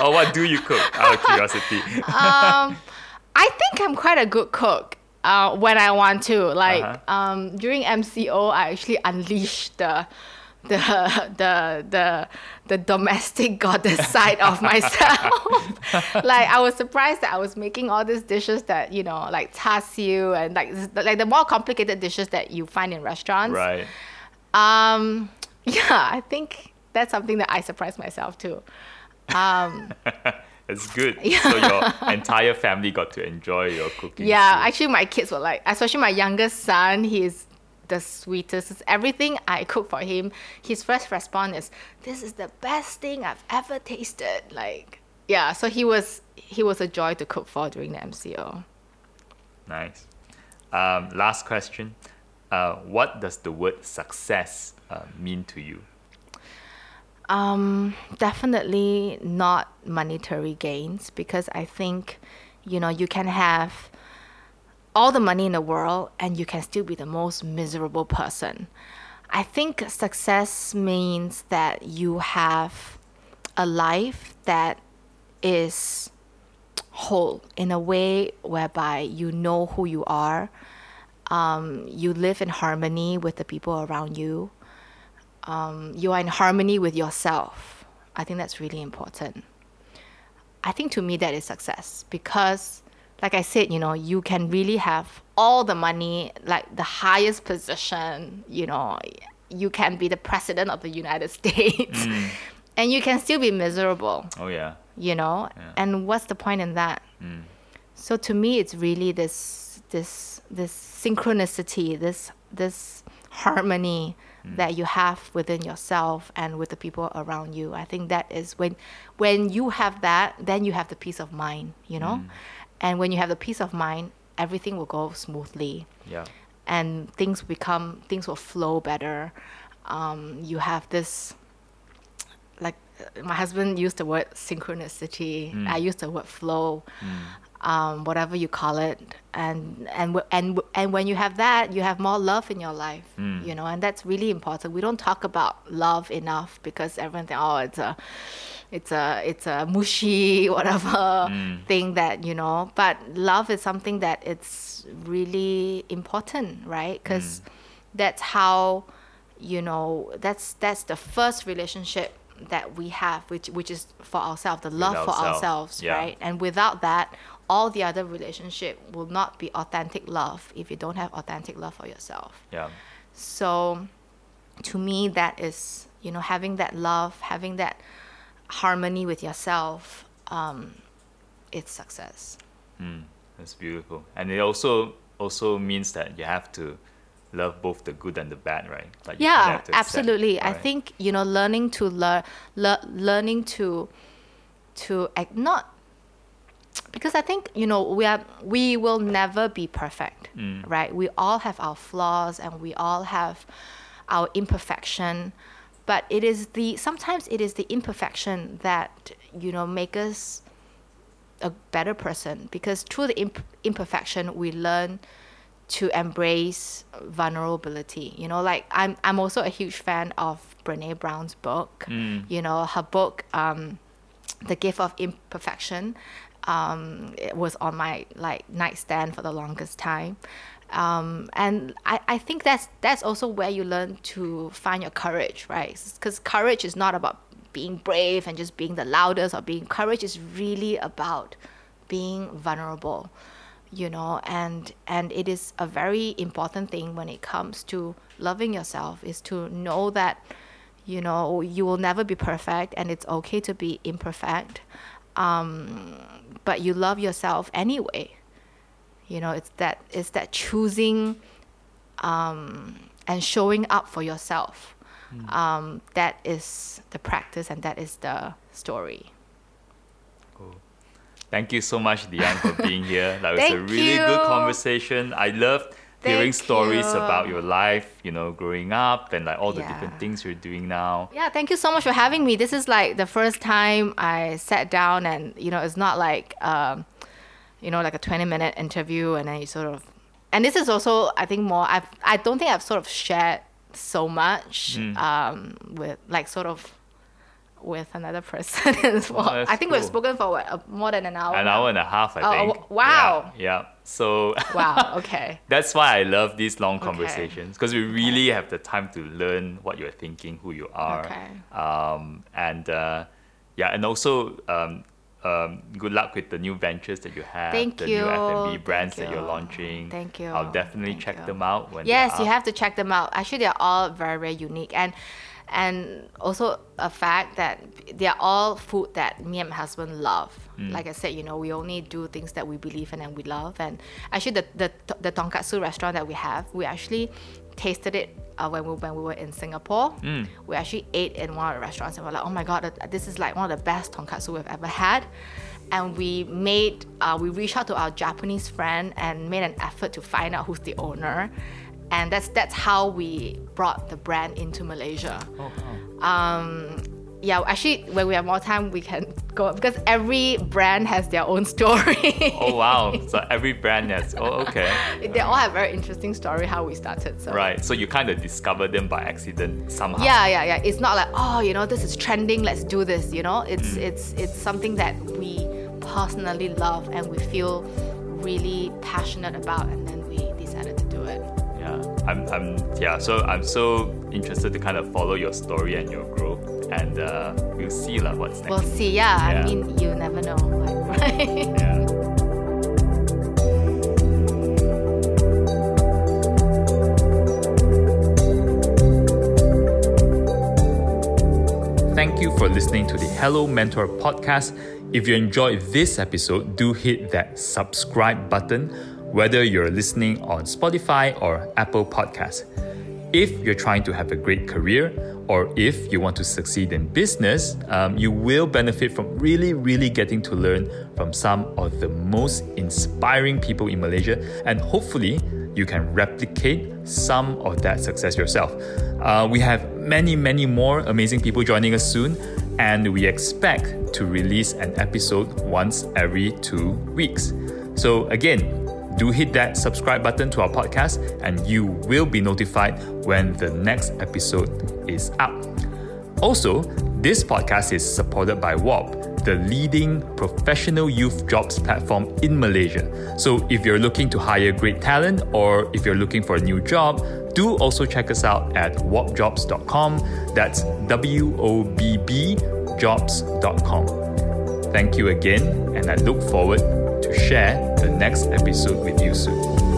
Or what do you cook? Out of curiosity. um, I think I'm quite a good cook. Uh, when I want to, like Uh-huh. um, during MCO, I actually unleashed the the the the the domestic goddess side of myself. like I was surprised that I was making all these dishes that you know, like char siu and like like the more complicated dishes that you find in restaurants. right. Um, yeah, I think that's something that I surprised myself too. Um, It's good. So your entire family got to enjoy your cooking. Yeah, skills. actually, my kids were like, especially my youngest son, he's the sweetest. Everything I cook for him, his first response is, "This is the best thing I've ever tasted." Like, yeah. So he was he was a joy to cook for during the MCO. Nice. Um, last question. Uh, what does the word success uh, mean to you? Um, definitely not monetary gains because I think, you know, you can have all the money in the world and you can still be the most miserable person. I think success means that you have a life that is whole in a way whereby you know who you are. Um, you live in harmony with the people around you. Um, you are in harmony with yourself. I think that's really important. I think to me that is success because, like I said, you know, you can really have all the money, like the highest position, you know, you can be the president of the United States. Mm. And you can still be miserable. Oh yeah. you know? Yeah. and what's the point in that? Mm. So to me it's really this this this synchronicity this this harmony mm. that you have within yourself and with the people around you. I think that is when when you have that then you have the peace of mind you know and when you have the peace of mind everything will go smoothly. Yeah. and things become things will flow better. Um, you have this like uh, my husband used the word synchronicity. I used the word flow. Um, whatever you call it. And and and and when you have that you have more love in your life you know and that's really important. We don't talk about love enough because everyone think oh it's a it's a it's a mushy whatever mm. thing that you know but love is something that it's really important right? Mm. Because that's how you know that's that's the first relationship that we have which which is for ourselves the love for ourselves, ourselves yeah. right? And without that all the other relationship will not be authentic love if you don't have authentic love for yourself. Yeah. so to me that is you know having that love having that harmony with yourself um, it's success That's beautiful. And it also also means that you have to love both the good and the bad, right? Like yeah accept, absolutely i think you know learning to learn le- learning to to act not because i think you know we are we will never be perfect Mm. right we all have our flaws and we all have our imperfection but it is the sometimes it is the imperfection that you know make us a better person. Because through the imp- imperfection we learn to embrace vulnerability. You know like i'm i'm also a huge fan of brene brown's book. You know her book um the gift of imperfection um, it was on my like nightstand for the longest time um, and I, I think that's that's also where you learn to find your courage right? Because courage is not about being brave and just being the loudest or being courage is really about being vulnerable you know? And and it is a very important thing when it comes to loving yourself is to know that you know you will never be perfect and it's okay to be imperfect. Um, but you love yourself anyway you know it's that it's that choosing um, and showing up for yourself um, that is the practice and that is the story Cool. Thank you so much, Diane, for being here. That was a really good conversation. I loved hearing Thank stories you. about your life, you know, growing up and like all the Yeah. different things you're doing now. Yeah, thank you so much for having me. This is like the first time I sat down and, you know, it's not like, um, you know, like a 20 minute interview and then you sort of, and this is also, I think more, I've, I don't think I've sort of shared so much Mm. um, with like sort of with another person as well. Oh, I think we've spoken for what, uh, more than an hour. An now? hour and a half, I Oh, think. wow. Yeah. yeah. So Wow, okay. that's why I love these long conversations because we really have the time to learn what you're thinking, who you are. Okay. Um, and uh, yeah, and also um, um, good luck with the new ventures that you have, Thank the you. new F&B Thank brands that you're launching. Thank you. I'll definitely Thank check you. them out when Yes, you have to check them out. Actually, they're all very, very unique, and and also a fact that they're all food that me and my husband love. Mm. Like I said, you know, we only do things that we believe in and we love. And actually, the the, the tonkatsu restaurant that we have, we actually tasted it uh, when we when we were in Singapore. Mm. We actually ate in one of the restaurants and we're like, oh my god, this is like one of the best tonkatsu we've ever had. And we made uh, we reached out to our Japanese friend and made an effort to find out who's the owner. And that's that's how we brought the brand into Malaysia Oh, wow. um, yeah, actually, when we have more time, we can go because every brand has their own story. oh wow! So every brand has. Oh okay. they all have very interesting story how we started. So right. So you kind of discover them by accident somehow. Yeah, yeah, yeah. It's not like oh, you know, this is trending. Let's do this. You know, it's mm. it's it's something that we personally love and we feel really passionate about, and then we decided to do it. Yeah, I'm, I'm yeah. So I'm so interested to kind of follow your story and your growth and uh, we'll see la, what's next. We'll see, yeah. yeah. I mean, you never know, right? yeah. Thank you for listening to the Hello Mentor podcast. If you enjoyed this episode, do hit that subscribe button, whether you're listening on Spotify or Apple Podcasts. If you're trying to have a great career, or if you want to succeed in business, um, you will benefit from really, really getting to learn from some of the most inspiring people in Malaysia, and hopefully, you can replicate some of that success yourself. Uh, we have many, many more amazing people joining us soon, and we expect to release an episode once every two weeks. So, again, do hit that subscribe button to our podcast and you will be notified when the next episode is up. Also, this podcast is supported by WOBB, the leading professional youth jobs platform in Malaysia. So if you're looking to hire great talent or if you're looking for a new job, do also check us out at wobbjobs.com. That's W O B B jobs.com. Thank you again, and I look forward to share the next episode with you soon.